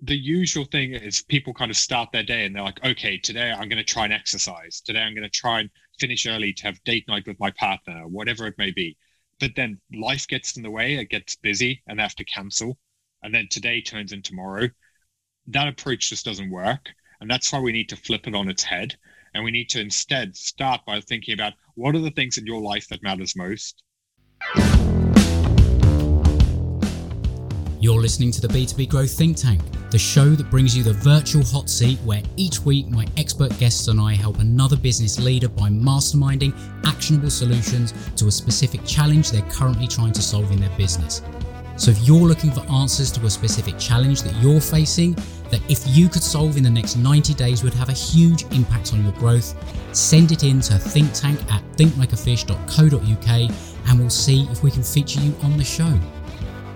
the usual thing is people kind of start their day and they're like, okay, today I'm going to try and exercise. Today I'm going to try and finish early to have date night with my partner, whatever it may be. But then life gets in the way, it gets busy, and they have to cancel. And then today turns into tomorrow. That approach just doesn't work. And that's why we need to flip it on its head. And we need to instead start by thinking about what are the things in your life that matters most You're listening to the B2B Growth Think Tank, the show that brings you the virtual hot seat where each week my expert guests and I help another business leader by masterminding actionable solutions to a specific challenge they're currently trying to solve in their business. So if you're looking for answers to a specific challenge that you're facing, that if you could solve in the next 90 days would have a huge impact on your growth, send it in to thinktank at thinklikeafish.co.uk and we'll see if we can feature you on the show.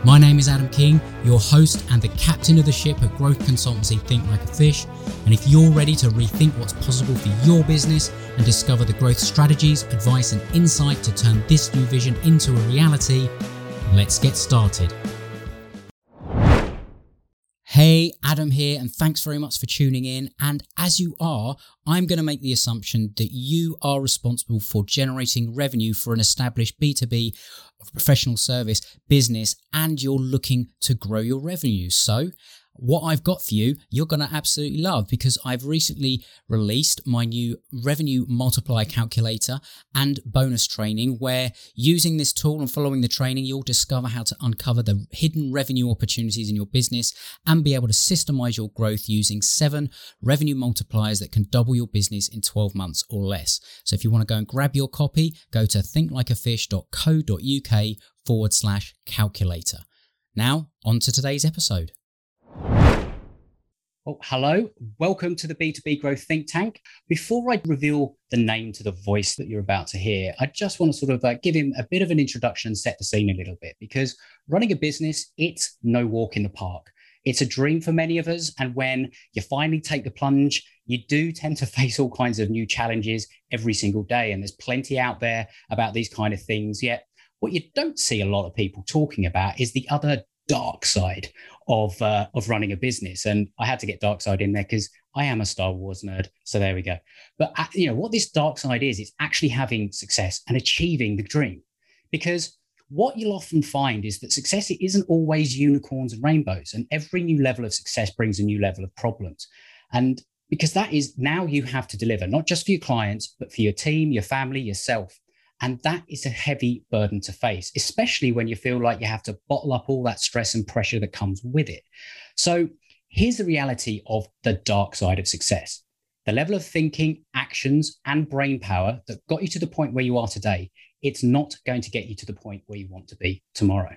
My name is Adam King, your host and the captain of the ship at growth consultancy Think Like a Fish. And if you're ready to rethink what's possible for your business and discover the growth strategies, advice, and insight to turn this new vision into a reality, let's get started. Hey, Adam here, and thanks very much for tuning in. And as you are, I'm going to make the assumption that you are responsible for generating revenue for an established B2B professional service business and you're looking to grow your revenue. So, what I've got for you, you're going to absolutely love because I've recently released my new revenue multiplier calculator and bonus training where using this tool and following the training, you'll discover how to uncover the hidden revenue opportunities in your business and be able to systemize your growth using seven revenue multipliers that can double your business in 12 months or less. So if you want to go and grab your copy, go to thinklikeafish.co.uk forward slash calculator. Now, on to today's episode. Oh, hello. Welcome to the B2B Growth Think Tank. Before I reveal the name to the voice that you're about to hear, I just want to sort of uh, give him a bit of an introduction and set the scene a little bit because running a business, it's no walk in the park. It's a dream for many of us. And when you finally take the plunge, you do tend to face all kinds of new challenges every single day. And there's plenty out there about these kind of things. Yet, what you don't see a lot of people talking about is the other dark side of uh, of running a business. And I had to get dark side in there because I am a Star Wars nerd. So there we go. But uh, you know what this dark side is? It's actually having success and achieving the dream. Because what you'll often find is that success isn't always unicorns and rainbows, and every new level of success brings a new level of problems. And because that is now you have to deliver not just for your clients, but for your team, your family, yourself. And that is a heavy burden to face, especially when you feel like you have to bottle up all that stress and pressure that comes with it. So here's the reality of the dark side of success the level of thinking, actions, and brain power that got you to the point where you are today, it's not going to get you to the point where you want to be tomorrow.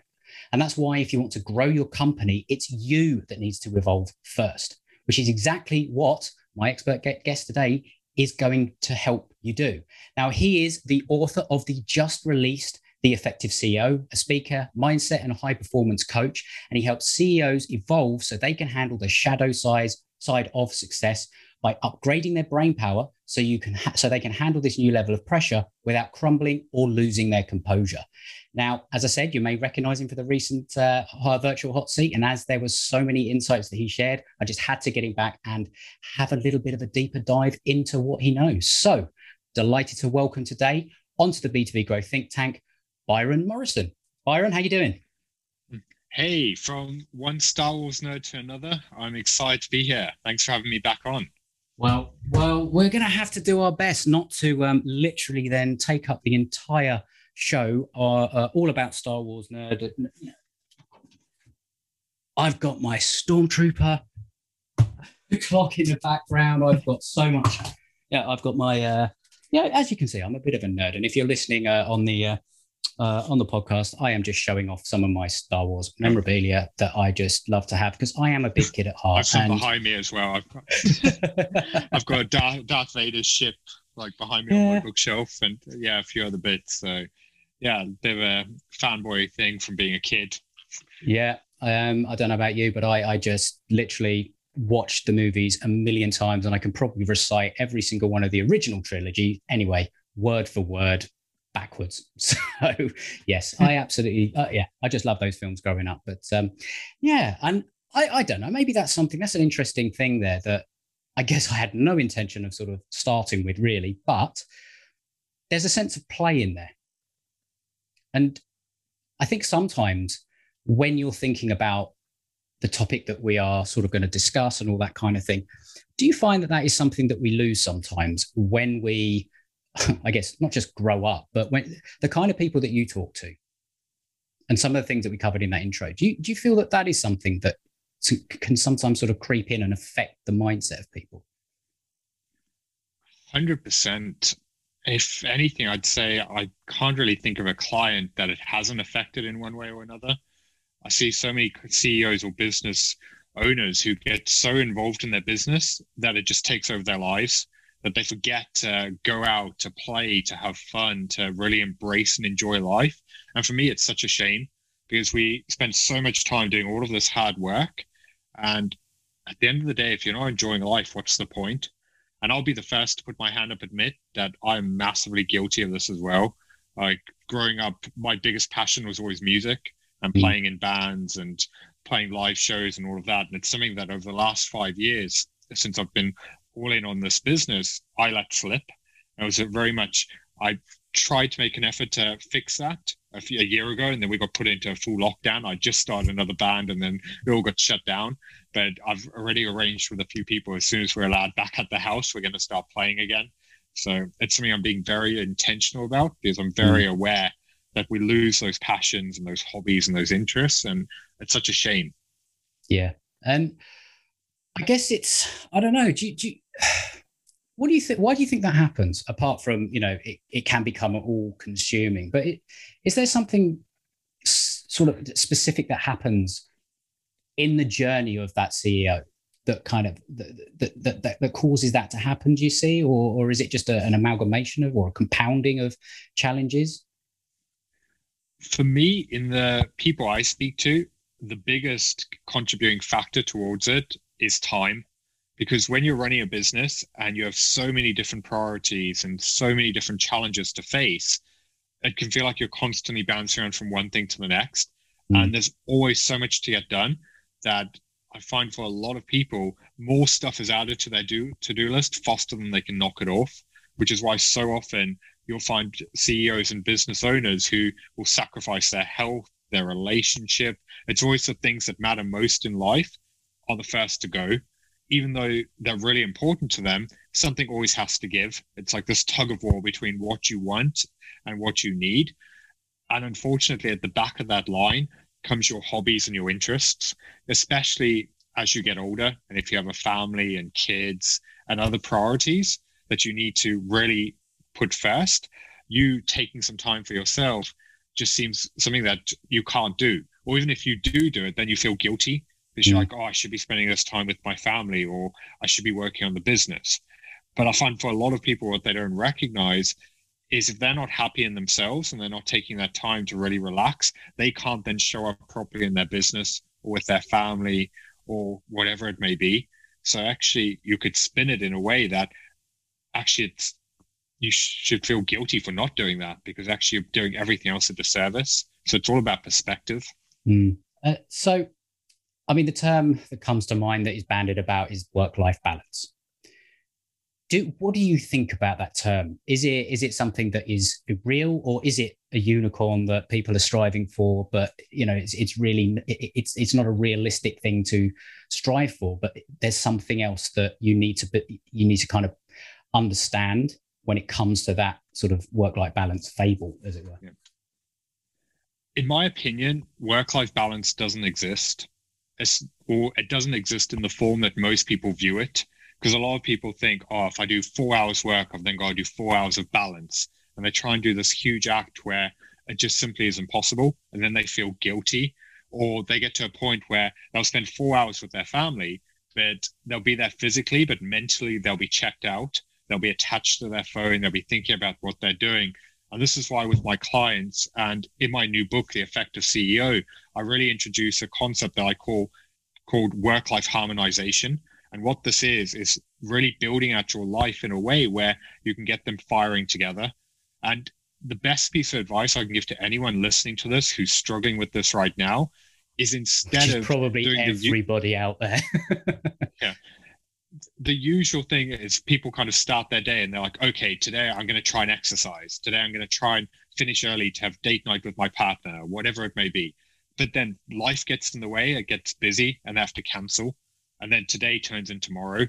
And that's why, if you want to grow your company, it's you that needs to evolve first, which is exactly what my expert guest today is going to help you do. Now, he is the author of the just released The Effective CEO, a speaker, mindset, and high performance coach. And he helps CEOs evolve so they can handle the shadow size side of success by upgrading their brain power so you can ha- so they can handle this new level of pressure without crumbling or losing their composure. Now, as I said, you may recognize him for the recent uh, virtual hot seat, and as there was so many insights that he shared, I just had to get him back and have a little bit of a deeper dive into what he knows. So, delighted to welcome today onto the B2B Growth Think Tank, Byron Morrison. Byron, how are you doing? Hey, from one Star Wars nerd to another, I'm excited to be here. Thanks for having me back on. Well, well, we're going to have to do our best not to um, literally then take up the entire show, are uh, all about Star Wars nerd. I've got my stormtrooper clock in the background. I've got so much. Yeah, I've got my. Uh, yeah, as you can see, I'm a bit of a nerd. And if you're listening uh, on the uh, uh, on the podcast, I am just showing off some of my Star Wars memorabilia that I just love to have because I am a big kid at heart. I've some and... behind me as well. I've got, I've got a Darth, Darth Vader ship like behind me yeah. on my bookshelf, and yeah, a few other bits. So yeah, of a fanboy thing from being a kid. Yeah, um, I don't know about you, but I, I just literally watched the movies a million times, and I can probably recite every single one of the original trilogy anyway, word for word, backwards. So yes, I absolutely uh, yeah, I just love those films growing up. But um, yeah, and I, I don't know. Maybe that's something. That's an interesting thing there that I guess I had no intention of sort of starting with, really. But there's a sense of play in there, and I think sometimes when you're thinking about the topic that we are sort of going to discuss and all that kind of thing, do you find that that is something that we lose sometimes when we, I guess, not just grow up, but when the kind of people that you talk to, and some of the things that we covered in that intro, do you do you feel that that is something that can sometimes sort of creep in and affect the mindset of people? Hundred percent. If anything, I'd say I can't really think of a client that it hasn't affected in one way or another. I see so many CEOs or business owners who get so involved in their business that it just takes over their lives that they forget to go out to play to have fun to really embrace and enjoy life. And for me it's such a shame because we spend so much time doing all of this hard work. And at the end of the day if you're not enjoying life what's the point and i'll be the first to put my hand up admit that i'm massively guilty of this as well like growing up my biggest passion was always music and mm. playing in bands and playing live shows and all of that. And it's something that over the last five years, since I've been all in on this business, I let slip. I was very much, I tried to make an effort to fix that a, few, a year ago, and then we got put into a full lockdown. I just started another band, and then it all got shut down. But I've already arranged with a few people as soon as we're allowed back at the house, we're going to start playing again. So it's something I'm being very intentional about because I'm very mm. aware that we lose those passions and those hobbies and those interests and it's such a shame yeah and i guess it's i don't know do you, do you, what do you think why do you think that happens apart from you know it, it can become all consuming but it, is there something sort of specific that happens in the journey of that ceo that kind of that that, that, that causes that to happen do you see? Or, or is it just a, an amalgamation of or a compounding of challenges? For me, in the people I speak to, the biggest contributing factor towards it is time. Because when you're running a business and you have so many different priorities and so many different challenges to face, it can feel like you're constantly bouncing around from one thing to the next. Mm. And there's always so much to get done that I find for a lot of people, more stuff is added to their do to do list faster than they can knock it off, which is why so often you'll find CEOs and business owners who will sacrifice their health, their relationship. It's always the things that matter most in life are the first to go. Even though they're really important to them, something always has to give. It's like this tug of war between what you want and what you need. And unfortunately, at the back of that line comes your hobbies and your interests, especially as you get older. And if you have a family and kids and other priorities that you need to really put first, you taking some time for yourself just seems something that you can't do. Or even if you do do it, then you feel guilty because you're mm. like, oh, I should be spending this time with my family or I should be working on the business. But I find for a lot of people, what they don't recognize is if they're not happy in themselves and they're not taking that time to really relax, they can't then show up properly in their business or with their family or whatever it may be. So actually, you could spin it in a way that actually it's you should feel guilty for not doing that because actually you're doing everything else at a disservice. So it's all about perspective. Mm. Uh, so, I mean, the term that comes to mind that is bandied about is work-life balance. Do what do you think about that term? Is it is it something that is real, or is it a unicorn that people are striving for? But you know, it's it's really it, it's it's not a realistic thing to strive for. But there's something else that you need to you need to kind of understand when it comes to that sort of work-life balance fable, as it were? Yeah. In my opinion, work-life balance doesn't exist, or it doesn't exist in the form that most people view it. Because a lot of people think, oh, if I do four hours work, I've then got to do four hours of balance, and they try and do this huge act where it just simply is impossible, and then they feel guilty, or they get to a point where they'll spend four hours with their family, but they'll be there physically, but mentally they'll be checked out they'll be attached to their phone, they'll be thinking about what they're doing. And this is why, with my clients and in my new book, The Effective CEO, I really introduce a concept that I call called work life harmonization. And what this is, is really building out your life in a way where you can get them firing together. And the best piece of advice I can give to anyone listening to this who's struggling with this right now is instead is of probably doing the- everybody out there. The usual thing is people kind of start their day and they're like, okay, today I'm going to try and exercise. Today I'm going to try and finish early to have date night with my partner, whatever it may be. But then life gets in the way, it gets busy and they have to cancel. And then today turns into tomorrow.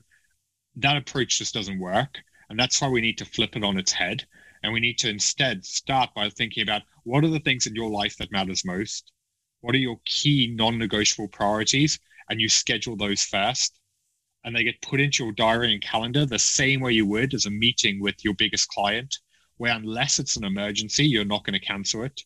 That approach just doesn't work. And that's why we need to flip it on its head. And we need to instead start by thinking about what are the things in your life that matters most? What are your key non negotiable priorities? And you schedule those first and they get put into your diary and calendar the same way you would as a meeting with your biggest client, where unless it's an emergency, you're not going to cancel it.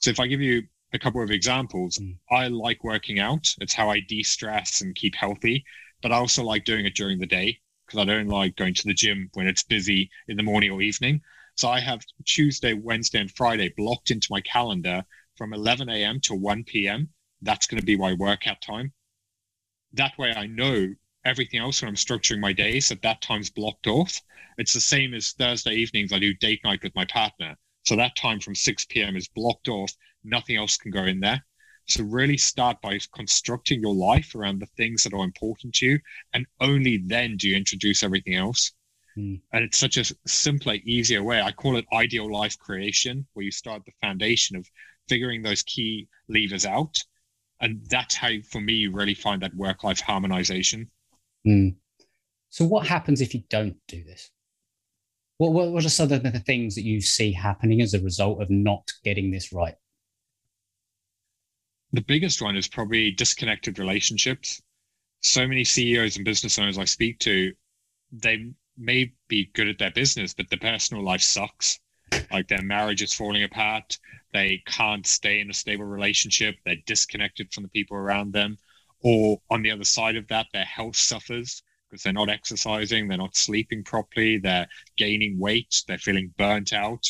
So if I give you a couple of examples, Mm. I like working out. It's how I de-stress and keep healthy, but I also like doing it during the day because I don't like going to the gym when it's busy in the morning or evening. So I have Tuesday, Wednesday, and Friday blocked into my calendar from 11 a.m. to 1 p.m. That's going to be my workout time. That way I know everything else when I'm structuring my days at that time's blocked off. It's the same as Thursday evenings. I do date night with my partner. So that time from 6 p.m. is blocked off. Nothing else can go in there. So really start by constructing your life around the things that are important to you. And only then do you introduce everything else. Hmm. And it's such a simpler, easier way. I call it ideal life creation, where you start the foundation of figuring those key levers out. And that's how, for me, you really find that work life harmonization. Mm. So, what happens if you don't do this? What, what, what are some of the things that you see happening as a result of not getting this right? The biggest one is probably disconnected relationships. So many CEOs and business owners I speak to, they may be good at their business, but their personal life sucks. Like their marriage is falling apart. They can't stay in a stable relationship. They're disconnected from the people around them. Or on the other side of that, their health suffers because they're not exercising, they're not sleeping properly, they're gaining weight, they're feeling burnt out.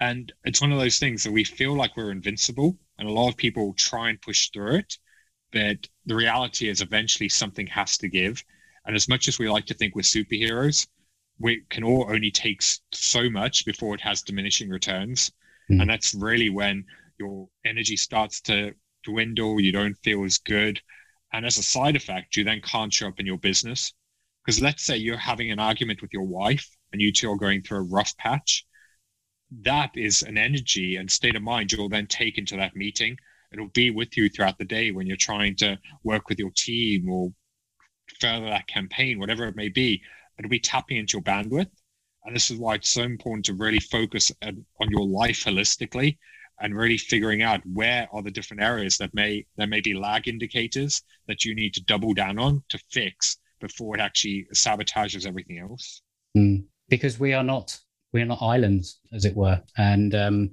And it's one of those things that we feel like we're invincible, and a lot of people try and push through it. But the reality is, eventually, something has to give. And as much as we like to think we're superheroes, we can all only take so much before it has diminishing returns. Mm. And that's really when your energy starts to dwindle, you don't feel as good. And as a side effect, you then can't show up in your business. Because let's say you're having an argument with your wife and you two are going through a rough patch. That is an energy and state of mind you'll then take into that meeting. It'll be with you throughout the day when you're trying to work with your team or further that campaign, whatever it may be. It'll be tapping into your bandwidth. And this is why it's so important to really focus on on your life holistically and really figuring out where are the different areas that may there may be lag indicators that you need to double down on to fix before it actually sabotages everything else. Mm. Because we are not we are not islands, as it were, and um,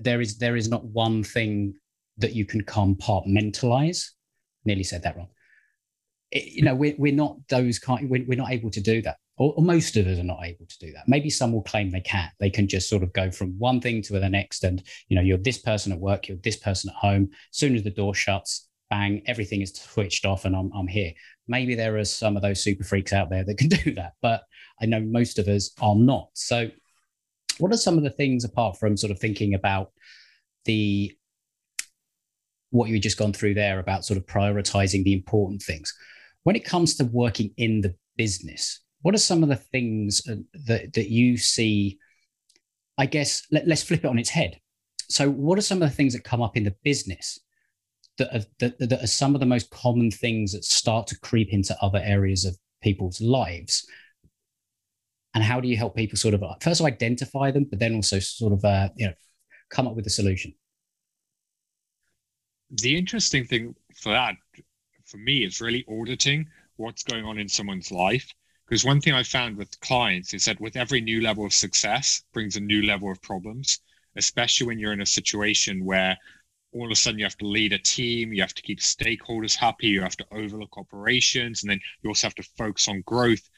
there is there is not one thing that you can compartmentalize. Nearly said that wrong. It- you know, we're we're not those kind. We're, we're not able to do that, or, or most of us are not able to do that. Maybe some will claim they can. They can just sort of go from one thing to the next, and you know, you're this person at work, you're this person at home. As soon as the door shuts, bang, everything is switched off, and I'm I'm here. Maybe there are some of those super freaks out there that can do that, but I know most of us are not. So, what are some of the things apart from sort of thinking about the what you just gone through there about sort of prioritizing the important things when it comes to working in the business? What are some of the things uh, that that you see? I guess let, let's flip it on its head. So, what are some of the things that come up in the business that are, that, that are some of the most common things that start to creep into other areas of people's lives? And how do you help people sort of uh, first identify them, but then also sort of uh, you know come up with a solution? The interesting thing for that, for me, is really auditing what's going on in someone's life. Because one thing I found with clients is that with every new level of success brings a new level of problems, especially when you're in a situation where all of a sudden you have to lead a team, you have to keep stakeholders happy, you have to overlook operations, and then you also have to focus on growth.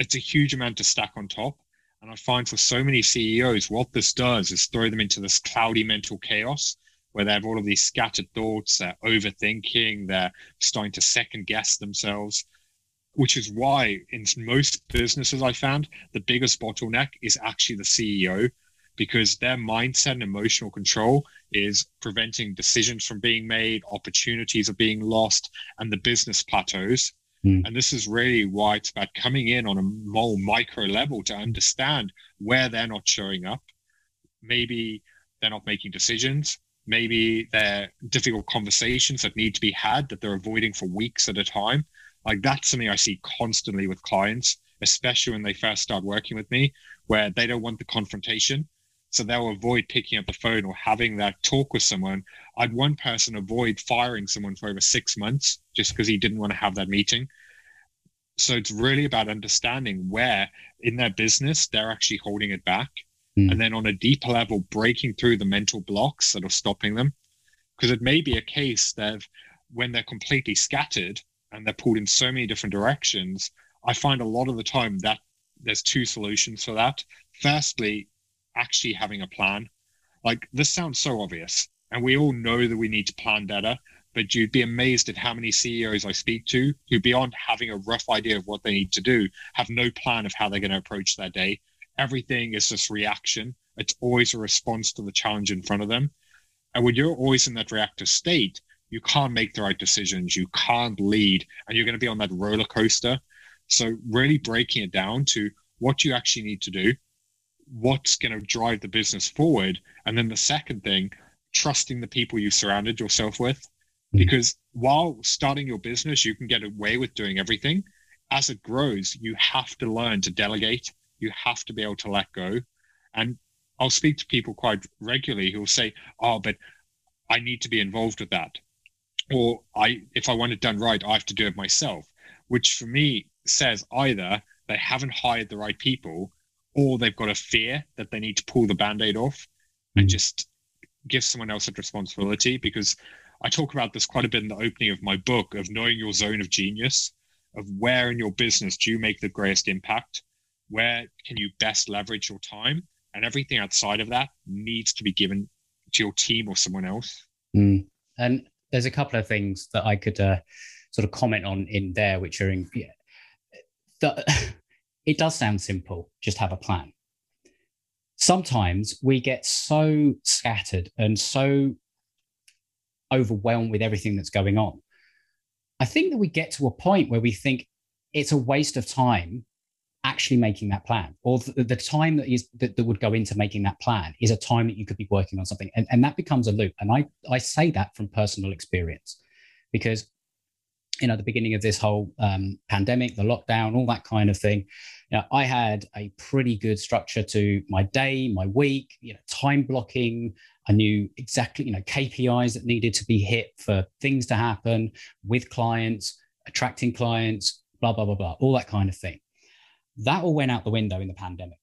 It's a huge amount to stack on top. And I find for so many CEOs, what this does is throw them into this cloudy mental chaos where they have all of these scattered thoughts, they're overthinking, they're starting to second guess themselves, which is why in most businesses I found the biggest bottleneck is actually the CEO because their mindset and emotional control is preventing decisions from being made, opportunities are being lost, and the business plateaus. Mm. And this is really why it's about coming in on a more micro level to understand where they're not showing up. Maybe they're not making decisions. Maybe they're difficult conversations that need to be had that they're avoiding for weeks at a time. Like that's something I see constantly with clients, especially when they first start working with me, where they don't want the confrontation. So they'll avoid picking up the phone or having that talk with someone. I'd one person avoid firing someone for over six months just because he didn't want to have that meeting. So it's really about understanding where in their business they're actually holding it back. Mm. And then on a deeper level, breaking through the mental blocks that are stopping them. Because it may be a case that when they're completely scattered and they're pulled in so many different directions, I find a lot of the time that there's two solutions for that. Firstly, actually having a plan. Like this sounds so obvious, and we all know that we need to plan better. But you'd be amazed at how many CEOs I speak to who, beyond having a rough idea of what they need to do, have no plan of how they're going to approach their day. Everything is just reaction. It's always a response to the challenge in front of them. And when you're always in that reactive state, you can't make the right decisions, you can't lead, and you're going to be on that roller coaster. So, really breaking it down to what you actually need to do, what's going to drive the business forward. And then the second thing, trusting the people you've surrounded yourself with. Mm-hmm. Because while starting your business, you can get away with doing everything. As it grows, you have to learn to delegate. You have to be able to let go. And I'll speak to people quite regularly who will say, Oh, but I need to be involved with that. Or I if I want it done right, I have to do it myself, which for me says either they haven't hired the right people or they've got a fear that they need to pull the band-aid off and hmm. just give someone else a responsibility because I talk about this quite a bit in the opening of my book of knowing your zone of genius, of where in your business do you make the greatest impact, where can you best leverage your time, and everything outside of that needs to be given to your team or someone else. Mm. And there's a couple of things that I could uh, sort of comment on in there, which are in, yeah, it does sound simple, just have a plan. Sometimes we get so scattered and so overwhelmed with everything that's going on. I think that we get to a point where we think it's a waste of time actually making that plan or the, the time that is that, that, would go into making that plan is a time that you could be working on something. And, and that becomes a loop. And i i say that from personal experience because you know the beginning of this whole um, pandemic the lockdown all that kind of thing you know, i had a pretty good structure to my day my week you know time blocking. I knew exactly you know kpis that needed to be hit for things to happen with clients attracting clients blah blah blah blah all that kind of thing that all went out the window in the pandemic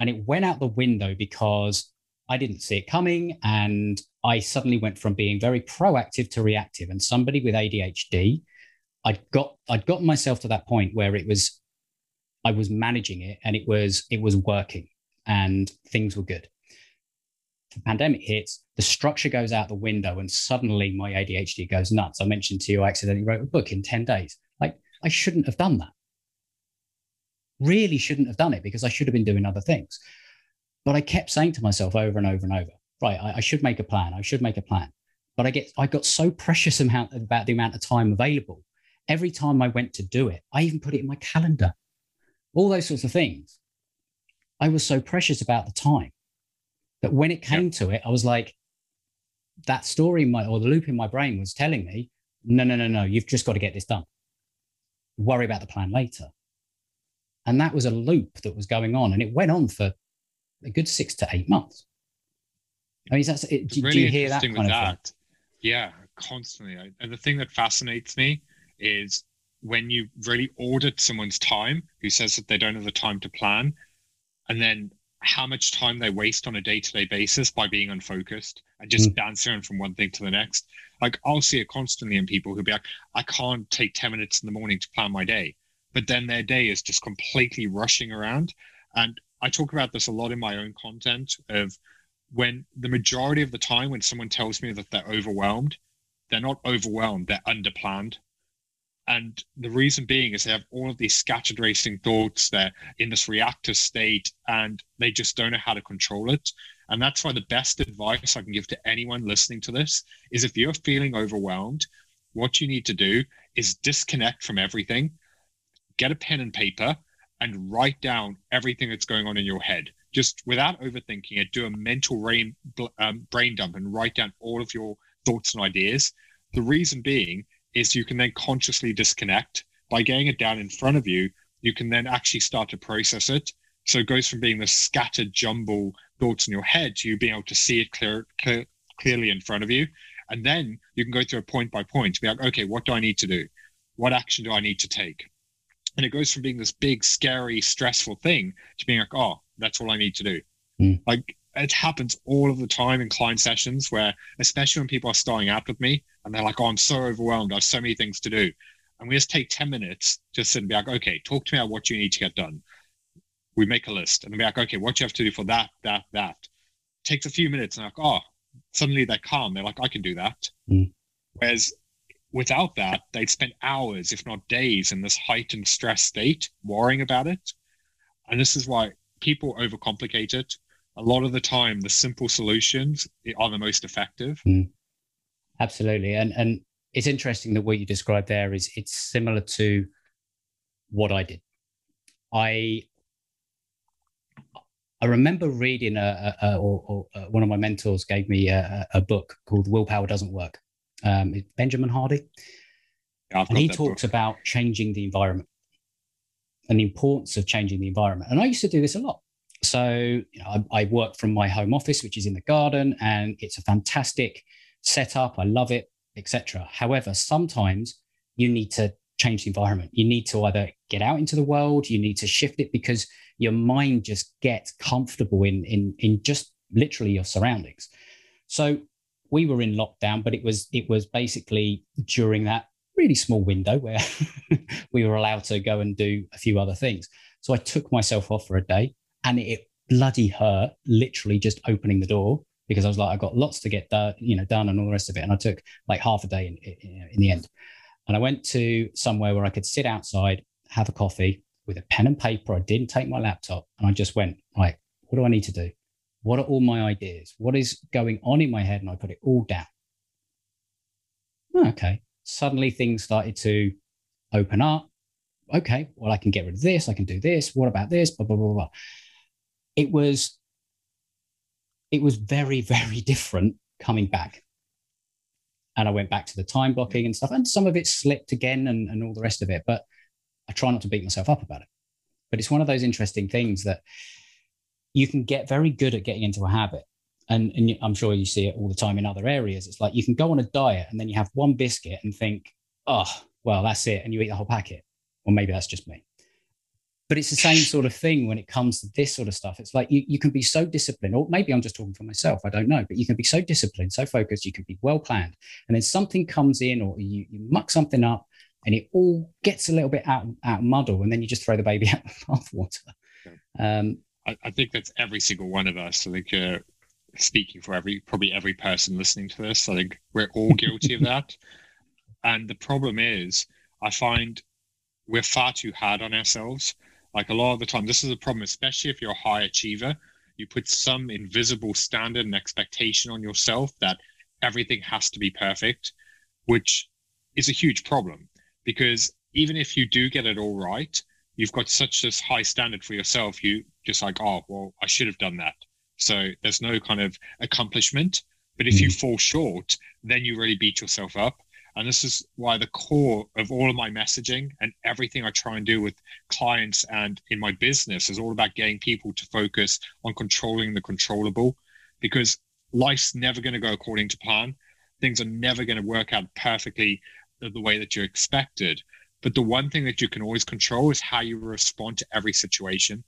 and it went out the window because I didn't see it coming. And I suddenly went from being very proactive to reactive. And somebody with ADHD, I'd got I'd gotten myself to that point where it was I was managing it and it was it was working and things were good. The pandemic hits, the structure goes out the window, and suddenly my ADHD goes nuts. I mentioned to you, I accidentally wrote a book in 10 days. Like I shouldn't have done that. Really shouldn't have done it because I should have been doing other things. But I kept saying to myself over and over and over, right, I, I should make a plan. I should make a plan. But I get I got so precious amount about the amount of time available. Every time I went to do it, I even put it in my calendar. All those sorts of things. I was so precious about the time that when it came yep. to it, I was like, that story in my or the loop in my brain was telling me, no, no, no, no, you've just got to get this done. Worry about the plan later. And that was a loop that was going on. And it went on for a good six to eight months. I mean, that's it, do, really do you hear that kind of that. thing? Yeah, constantly. And the thing that fascinates me is when you really audit someone's time who says that they don't have the time to plan, and then how much time they waste on a day-to-day basis by being unfocused and just mm. dancing from one thing to the next. Like I'll see it constantly in people who be like, I can't take 10 minutes in the morning to plan my day. But then their day is just completely rushing around. And I talk about this a lot in my own content of when the majority of the time when someone tells me that they're overwhelmed, they're not overwhelmed, they're underplanned. And the reason being is they have all of these scattered racing thoughts. They're in this reactive state and they just don't know how to control it. And that's why the best advice I can give to anyone listening to this is if you're feeling overwhelmed, what you need to do is disconnect from everything, get a pen and paper, and write down everything that's going on in your head. Just without overthinking it, do a mental brain, um, brain dump and write down all of your thoughts and ideas. The reason being is you can then consciously disconnect by getting it down in front of you. You can then actually start to process it. So it goes from being the scattered jumble thoughts in your head to you being able to see it clear, clear, clearly in front of you. And then you can go through a point by point to be like, okay, what do I need to do? What action do I need to take? And it goes from being this big, scary, stressful thing to being like, oh, that's all I need to do. Mm. Like it happens all of the time in client sessions where, especially when people are starting out with me and they're like, oh, I'm so overwhelmed. I have so many things to do. And we just take 10 minutes to sit and be like, okay, talk to me about what you need to get done. We make a list and be like, okay, what you have to do for that, that, that. takes a few minutes and like, oh, suddenly they're calm. They're like, I can do that. Mm. Whereas without that, they'd spend hours, if not days, in this heightened stress state, worrying about it. And this is why people overcomplicate it. A lot of the time the simple solutions are the most effective. Mm. absolutely. And and it's interesting that what you described there is it's similar to what i did. I i remember reading a, a, a or, or, uh, one of my mentors gave me a, a book called willpower doesn't work um, benjamin hardy yeah, and he talks book. about changing the environment and the importance of changing the environment and i used to do this a lot so you know, I, I, work from my home office, which is in the garden, and it's a fantastic setup. I love it, etc. However, sometimes you need to change the environment. You need to either get out into the world, you need to shift it because your mind just gets comfortable in in in just literally your surroundings. So we were in lockdown, but it was it was basically during that really small window where we were allowed to go and do a few other things. So I took myself off for a day and it bloody hurt literally just opening the door because I was like, I got lots to get done, you know, done and all the rest of it. And I took like half a day in, in, in the end. And I went to somewhere where I could sit outside, have a coffee with a pen and paper. I didn't take my laptop and I just went, like, what do I need to do? What are all my ideas? What is going on in my head? And I put it all down. Okay. Suddenly things started to open up. Okay. Well, I can get rid of this. I can do this. What about this? Blah, blah, blah, blah it was it was very very different coming back and i went back to the time blocking and stuff and some of it slipped again and, and all the rest of it but i try not to beat myself up about it but it's one of those interesting things that you can get very good at getting into a habit and, and i'm sure you see it all the time in other areas it's like you can go on a diet and then you have one biscuit and think oh well that's it and you eat the whole packet or maybe that's just me but it's the same sort of thing when it comes to this sort of stuff. It's like you, you can be so disciplined, or maybe I'm just talking for myself, I don't know, but you can be so disciplined, so focused, you can be well planned. And then something comes in, or you, you muck something up, and it all gets a little bit out, out muddle, and then you just throw the baby out with the bathwater. Um, I, I, think that's every single one of us. I think uh, speaking for every probably every person listening to this, I think we're all guilty of that. And the problem is, I find we're far too hard on ourselves. Like a lot of the time, this is a problem, especially if you're a high achiever. You put some invisible standard and expectation on yourself that everything has to be perfect, which is a huge problem because even if you do get it all right, you've got such this high standard for yourself. You just like, oh, well, I should have done that. So there's no kind of accomplishment. But if mm. you fall short, then you really beat yourself up. And this is why the core of all of my messaging and everything I try and do with clients and in my business is all about getting people to focus on controlling the controllable because life's never going to go according to plan. Things are never going to work out perfectly the way that you expected. But the one thing that you can always control is how you respond to every situation.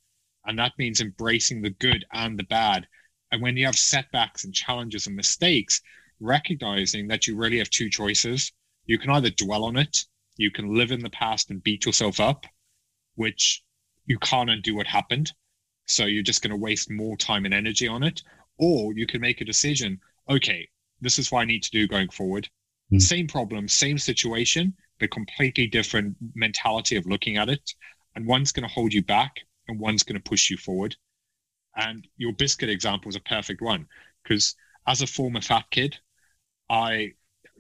And that means embracing the good and the bad. And when you have setbacks and challenges and mistakes, recognizing that you really have two choices. You can either dwell on it, you can live in the past and beat yourself up, which you can't undo what happened. So you're just going to waste more time and energy on it. Or you can make a decision okay, this is what I need to do going forward. Mm. Same problem, same situation, but completely different mentality of looking at it. And one's going to hold you back and one's going to push you forward. And your biscuit example is a perfect one because as a former fat kid, I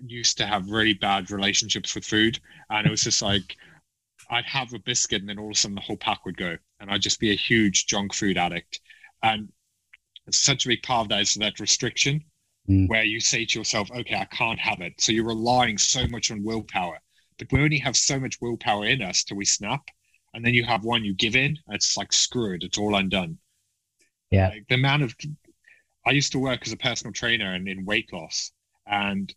used to have really bad relationships with food. And it was just like, I'd have a biscuit and then all of a sudden the whole pack would go. And I'd just be a huge junk food addict. And such a big part of that is that restriction mm. where you say to yourself, okay, I can't have it. So you're relying so much on willpower. But we only have so much willpower in us till we snap. And then you have one you give in, it's like screw it, it's all undone. Yeah. Like the amount of I used to work as a personal trainer and in weight loss, and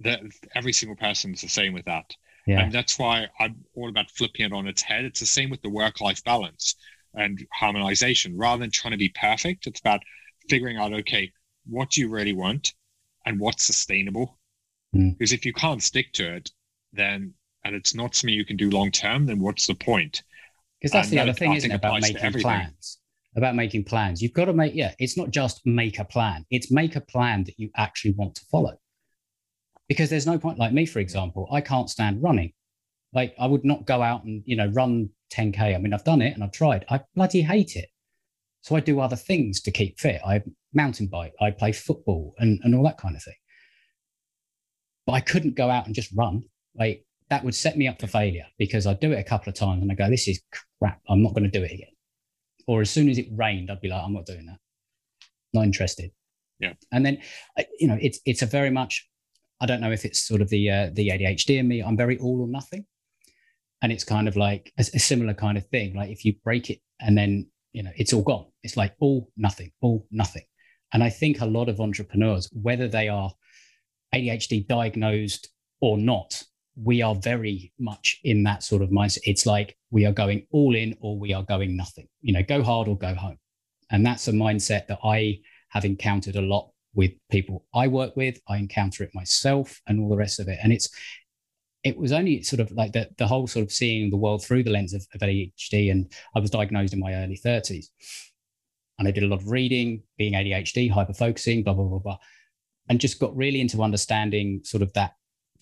that every single person is the same with that. Yeah. And that's why I'm all about flipping it on its head. It's the same with the work life balance and harmonization. Rather than trying to be perfect, it's about figuring out, okay, what do you really want and what's sustainable? Mm. Because if you can't stick to it, then and it's not something you can do long term, then what's the point? Because that's and the other thing, isn't it, about making plans? About making plans. You've got to make, yeah, it's not just make a plan, it's make a plan that you actually want to follow. Because there's no point, like me, for example, I can't stand running. Like I would not go out and, you know, run 10K. I mean, I've done it and I've tried. I bloody hate it. So I do other things to keep fit. I mountain bike, I play football and, and all that kind of thing. But I couldn't go out and just run. Like that would set me up for failure because I'd do it a couple of times and I go, this is crap. I'm not going to do it again. Or as soon as it rained, I'd be like, I'm not doing that. Not interested. Yeah. And then, uh, you know, it's it's a very much. I don't know if it's sort of the uh, the ADHD in me. I'm very all or nothing, and it's kind of like a, a similar kind of thing. Like if you break it and then you know it's all gone. It's like all nothing, all nothing. And I think a lot of entrepreneurs, whether they are ADHD diagnosed or not, we are very much in that sort of mindset. It's like we are going all in or we are going nothing, you know, go hard or go home. And that's a mindset that I have encountered a lot with people I work with. I encounter it myself and all the rest of it. And it's, it was only sort of like the, the whole sort of seeing the world through the lens of, of ADHD. And I was diagnosed in my early 30s. And I did a lot of reading, being ADHD, hyper focusing, blah, blah, blah, blah. And just got really into understanding sort of that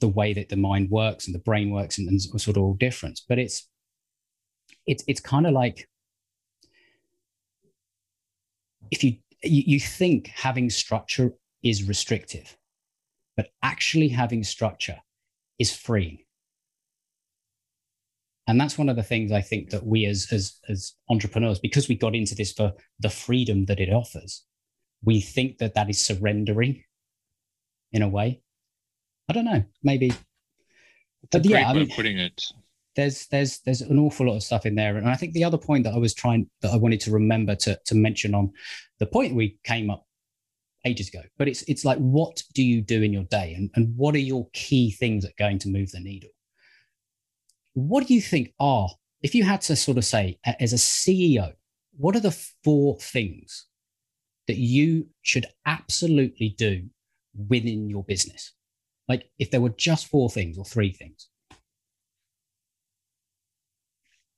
the way that the mind works and the brain works and, and sort of all different. But it's it's it's kind of like if you, you you think having structure is restrictive, but actually having structure is freeing. And that's one of the things I think that we as as as entrepreneurs, because we got into this for the freedom that it offers, we think that that is surrendering in a way I don't know, maybe. but yeah, I mean, putting it. There's there's there's an awful lot of stuff in there, and I think the other point that I was trying that I wanted to remember to to mention on the point we came up ages ago, but it's it's like what do you do in your day, and and what are your key things that are going to move the needle? What do you think are if you had to sort of say as a CEO, what are the four things that you should absolutely do within your business? Like if there were just four things or three things?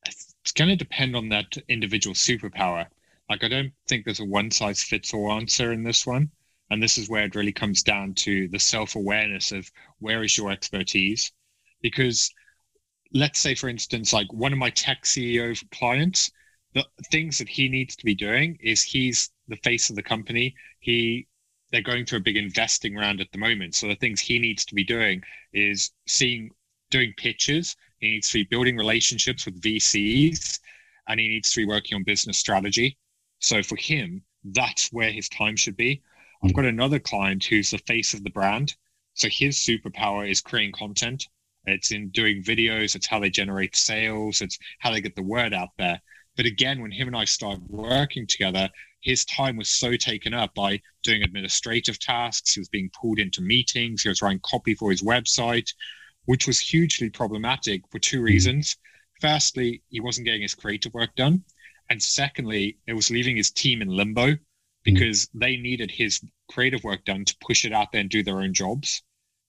It's going to depend on that individual superpower. Like I don't think there's a one size fits all answer in this one. And this is where it really comes down to the self awareness of where is your expertise. Because let's say, for instance, like one of my tech CEO clients, the things that he needs to be doing is he's the face of the company. He they're going through a big investing round at the moment. So the things he needs to be doing is seeing, doing pitches. He needs to be building relationships with VCs, and he needs to be working on business strategy. So for him, that's where his time should be. I've got another client who's the face of the brand. So his superpower is creating content. It's in doing videos. It's how they generate sales. It's how they get the word out there. But again, when him and I started working together, his time was so taken up by doing administrative tasks. He was being pulled into meetings. He was writing copy for his website, which was hugely problematic for two reasons. Firstly, he wasn't getting his creative work done. And secondly, it was leaving his team in limbo because they needed his creative work done to push it out there and do their own jobs,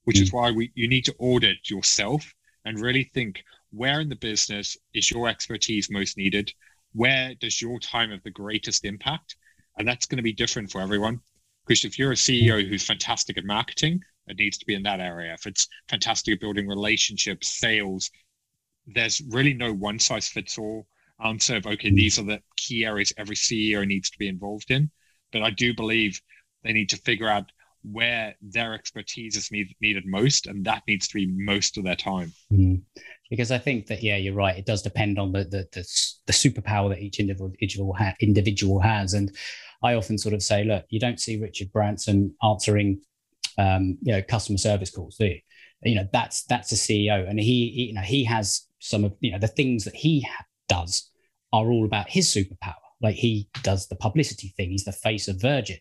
which mm. is why we, you need to audit yourself and really think where in the business is your expertise most needed? Where does your time have the greatest impact? And that's going to be different for everyone. Because if you're a CEO who's fantastic at marketing it needs to be in that area. If it's fantastic at building relationships, sales, there's really no one size fits all answer of okay, these are the key areas every CEO needs to be involved in. But I do believe they need to figure out where their expertise is need, needed most, and that needs to be most of their time. Mm. Because I think that yeah, you're right. It does depend on the the the, the superpower that each individual ha- individual has, and I often sort of say, look, you don't see Richard Branson answering, um, you know, customer service calls, do you? You know, that's that's a CEO, and he, he you know he has some of you know the things that he does are all about his superpower. Like he does the publicity thing. He's the face of Virgin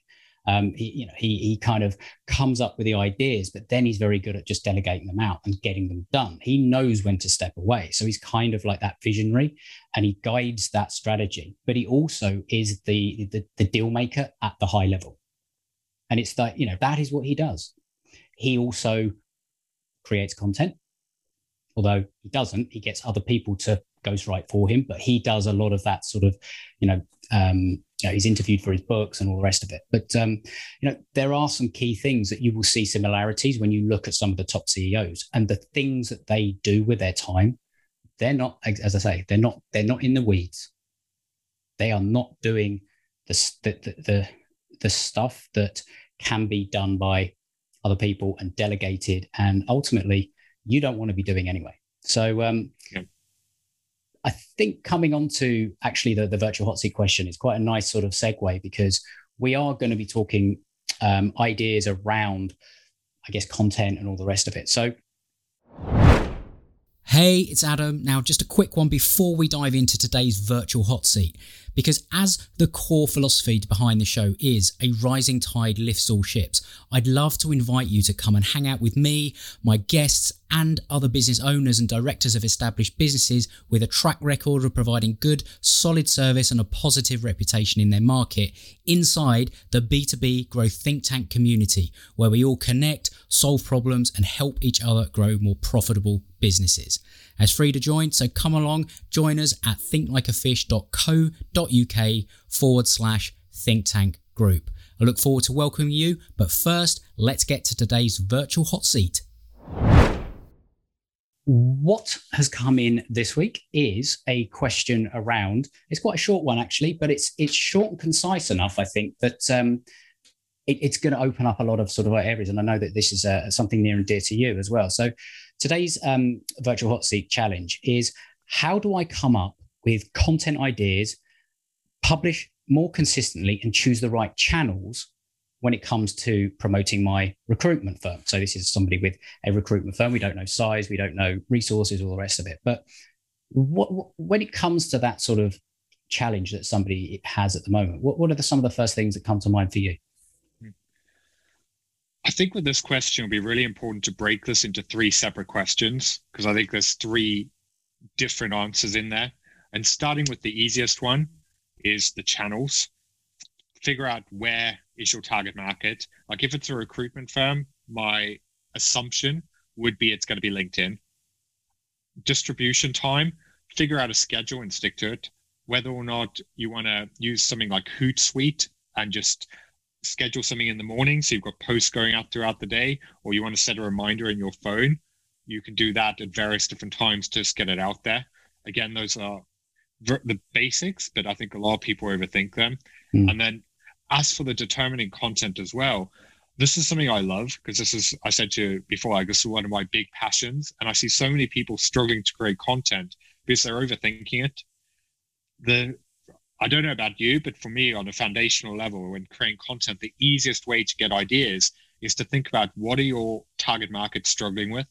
um, he, you know, he, he kind of comes up with the ideas, but then he's very good at just delegating them out and getting them done. He knows when to step away. So he's kind of like that visionary and he guides that strategy, but he also is the, the, the deal maker at the high level. And it's that, you know, that is what he does. He also creates content, although he doesn't, he gets other people to ghostwrite for him, but he does a lot of that sort of, you know, um, know, he's interviewed for his books and all the rest of it. But um, you know, there are some key things that you will see similarities when you look at some of the top CEOs and the things that they do with their time. They're not, as I say, they're not they're not in the weeds. They are not doing the the the, the stuff that can be done by other people and delegated, and ultimately you don't want to be doing anyway. So um, yeah. I think coming on to actually the, the virtual hot seat question is quite a nice sort of segue because we are going to be talking um, ideas around, I guess, content and all the rest of it. So, Hey, it's Adam. Now, just a quick one before we dive into today's virtual hot seat. Because as the core philosophy behind the show is a rising tide lifts all ships, I'd love to invite you to come and hang out with me, my guests, and other business owners and directors of established businesses with a track record of providing good, solid service and a positive reputation in their market inside the B2B growth think tank community, where we all connect, solve problems, and help each other grow more profitable businesses. It's free to join, so come along, join us at thinklikeafish.co.uk forward slash think tank group. I look forward to welcoming you, but first, let's get to today's virtual hot seat. What has come in this week is a question around. It's quite a short one actually, but it's it's short and concise enough. I think that um, it, it's going to open up a lot of sort of areas, and I know that this is uh, something near and dear to you as well. So Today's um, virtual hot seat challenge is how do I come up with content ideas, publish more consistently, and choose the right channels when it comes to promoting my recruitment firm. So this is somebody with a recruitment firm. We don't know size, we don't know resources, all the rest of it. But what, what, when it comes to that sort of challenge that somebody has at the moment, what, what are the, some of the first things that come to mind for you? I think with this question, it'll be really important to break this into three separate questions because I think there's three different answers in there. And starting with the easiest one is the channels. Figure out where is your target market. Like if it's a recruitment firm, my assumption would be it's going to be LinkedIn. Distribution time, figure out a schedule and stick to it. Whether or not you want to use something like Hootsuite and just schedule something in the morning so you've got posts going out throughout the day or you want to set a reminder in your phone you can do that at various different times to just get it out there again those are the basics but i think a lot of people overthink them mm. and then as for the determining content as well this is something i love because this is i said to you before i guess one of my big passions and i see so many people struggling to create content because they're overthinking it the I don't know about you, but for me, on a foundational level, when creating content, the easiest way to get ideas is to think about what are your target market struggling with.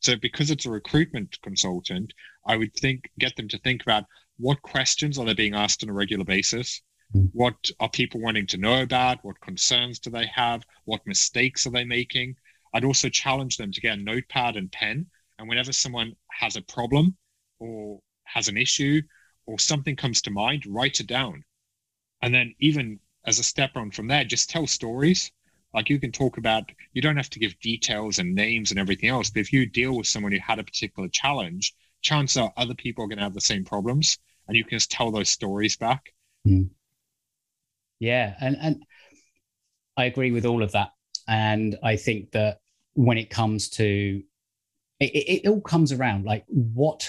So, because it's a recruitment consultant, I would think get them to think about what questions are they being asked on a regular basis. Hmm. What are people wanting to know about? What concerns do they have? What mistakes are they making? I'd also challenge them to get a notepad and pen. And whenever someone has a problem or has an issue or something comes to mind, write it down. And then, even as a step on from there, just tell stories. Like you can talk about, you don't have to give details and names and everything else. But if you deal with someone who had a particular challenge, chances are other people are going to have the same problems and you can just tell those stories back. Mm. Yeah. And, and I agree with all of that. And I think that when it comes to it, it, it all comes around like what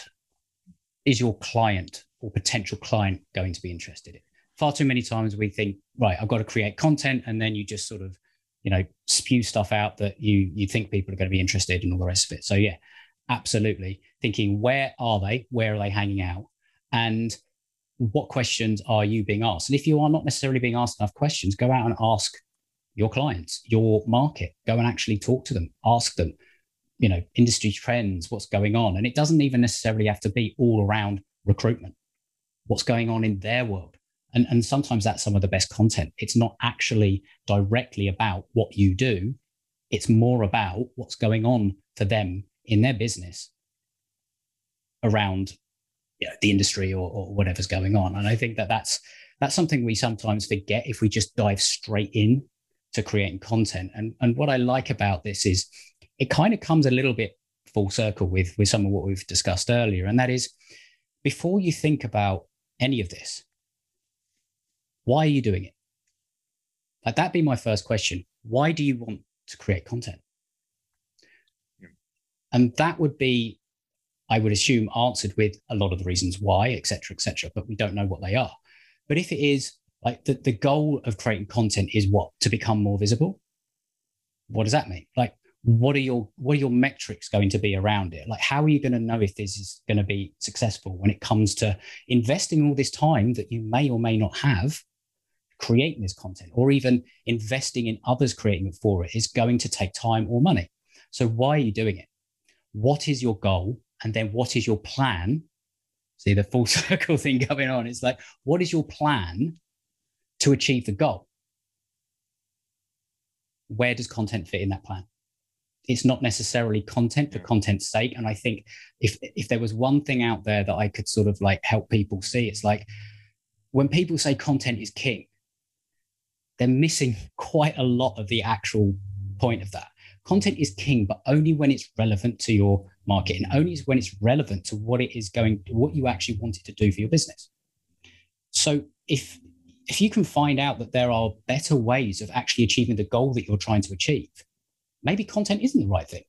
is your client or potential client going to be interested in? Far too many times we think, right, I've got to create content, and then you just sort of, you know, spew stuff out that you you think people are going to be interested in all the rest of it. So yeah, absolutely. Thinking where are they? Where are they hanging out? And what questions are you being asked? And if you are not necessarily being asked enough questions, go out and ask your clients, your market, go and actually talk to them, ask them, you know, industry trends, what's going on. And it doesn't even necessarily have to be all around recruitment, what's going on in their world. And, and sometimes that's some of the best content. It's not actually directly about what you do, it's more about what's going on for them in their business around you know, the industry or, or whatever's going on. And I think that that's that's something we sometimes forget if we just dive straight in to creating content. And and what I like about this is it kind of comes a little bit full circle with with some of what we've discussed earlier, and that is before you think about any of this, why are you doing it? Like that be my first question. Why do you want to create content? And that would be, I would assume, answered with a lot of the reasons why, et cetera, et cetera, but we don't know what they are. But if it is like the, the goal of creating content is what? To become more visible? What does that mean? Like what are your what are your metrics going to be around it like how are you going to know if this is going to be successful when it comes to investing all this time that you may or may not have creating this content or even investing in others creating it for it is going to take time or money so why are you doing it what is your goal and then what is your plan? See the full circle thing going on. It's like what is your plan to achieve the goal? Where does content fit in that plan? It's not necessarily content for content's sake. And i think if if there was one thing out there that i could sort of like help people see it's like when people say content is king they're missing quite a lot of the actual point of that. Content is king but only when it's relevant to your market and only when it's relevant to what it is going what you actually want it to do for your business so if if you can find out that there are better ways of actually achieving the goal that you're trying to achieve maybe content isn't the right thing.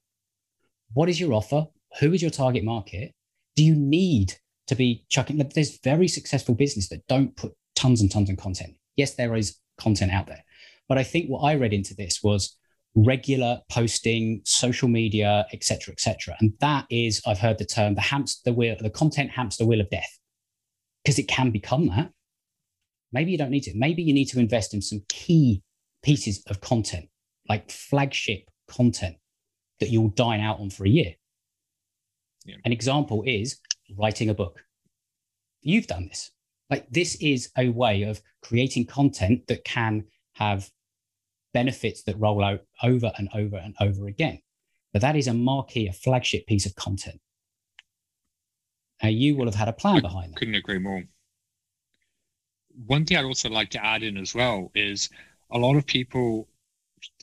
What is your offer? Who is your target market? Do you need to be chucking? There's very successful business that don't put tons and tons of content. Yes, there is content out there. But I think what I read into this was regular posting, social media, etc., etc. And that is, I've heard the term the hamster wheel, the content hamster wheel of death, because it can become that. Maybe you don't need to. Maybe you need to invest in some key pieces of content, like flagship content that you'll dine out on for a year. Yeah. An example is writing a book. You've done this. Like, this is a way of creating content that can have benefits that roll out over and over and over again. But that is a marquee, a flagship piece of content. Now, you will have had a plan I behind that. Couldn't agree more. One thing I'd also like to add in as well is a lot of people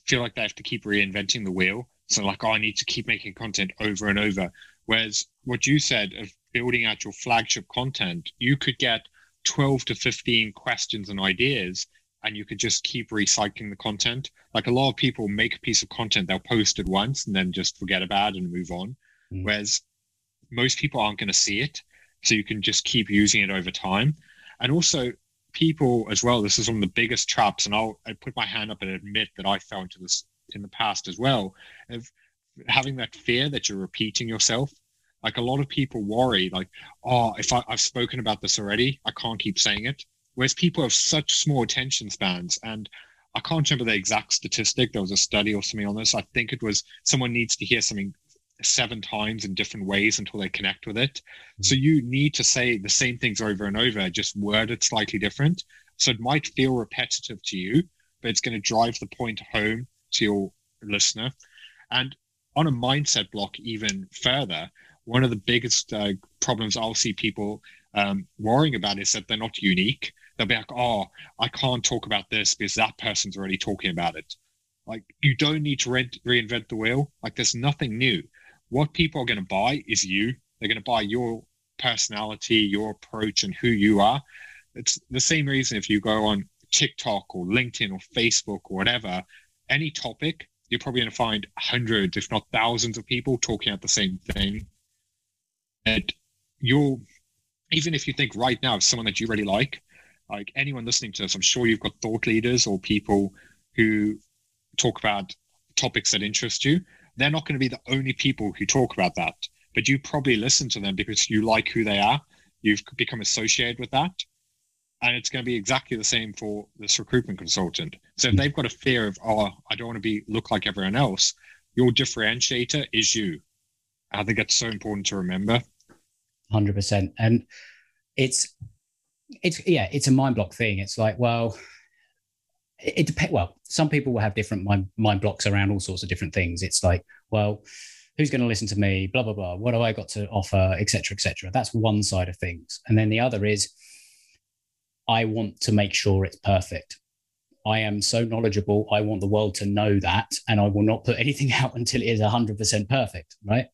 feel like they have to keep reinventing the wheel. So like, oh, I need to keep making content over and over. Whereas what you said of building out your flagship content, you could get 12 to 15 questions and ideas and you could just keep recycling the content. Like a lot of people make a piece of content, they'll post it once and then just forget about it and move on. Mm. Whereas most people aren't going to see it. So you can just keep using it over time. And also, people as well, this is one of the biggest traps, and I'll I put my hand up and admit that I fell into this in the past as well, of having that fear that you're repeating yourself. Like a lot of people worry, like, oh, if I, I've spoken about this already, I can't keep saying it. Whereas people have such small attention spans, and I can't remember the exact statistic. There was a study or something on this. I think it was someone needs to hear something seven times in different ways until they connect with it. Mm-hmm. So you need to say the same things over and over, just word it slightly different. So it might feel repetitive to you, but it's going to drive the point home to your listener. And on a mindset block, even further, one of the biggest uh, problems I'll see people um, worrying about is that they're not unique. They'll be like, oh, I can't talk about this because that person's already talking about it. Like, you don't need to re- reinvent the wheel. Like, there's nothing new what people are going to buy is you. They're going to buy your personality, your approach, and who you are. It's the same reason if you go on TikTok or LinkedIn or Facebook or whatever, any topic, you're probably going to find hundreds, if not thousands, of people talking about the same thing. And you'll, even if you think right now of someone that you really like, like anyone listening to us, I'm sure you've got thought leaders or people who talk about topics that interest you. They're not going to be the only people who talk about that, but you probably listen to them because you like who they are. You've become associated with that. And it's going to be exactly the same for this recruitment consultant. So if they've got a fear of, oh, I don't want to be look like everyone else, your differentiator is you. I think that's so important to remember. Hundred percent, and it's it's yeah, it's a mind block thing. It's like, well, it, it depends. Well, some people will have different mind mind blocks around all sorts of different things. It's like, well, who's going to listen to me? Blah blah blah. What do I got to offer? Etc. Etc. That's one side of things, and then the other is, I want to make sure it's perfect. I am so knowledgeable. I want the world to know that, and I will not put anything out until it is hundred percent perfect. Right?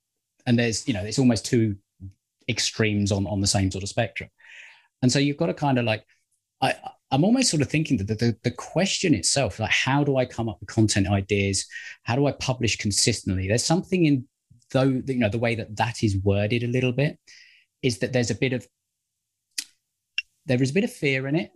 And there's, you know, it's almost two extremes on on the same sort of spectrum. And so you've got to kind of like, I, I'm almost sort of thinking that the, the, the, question itself, like how do I come up with content ideas? How do I publish consistently? There's something in though, you know, the way that that is worded a little bit is that there's a bit of, there is a bit of fear in it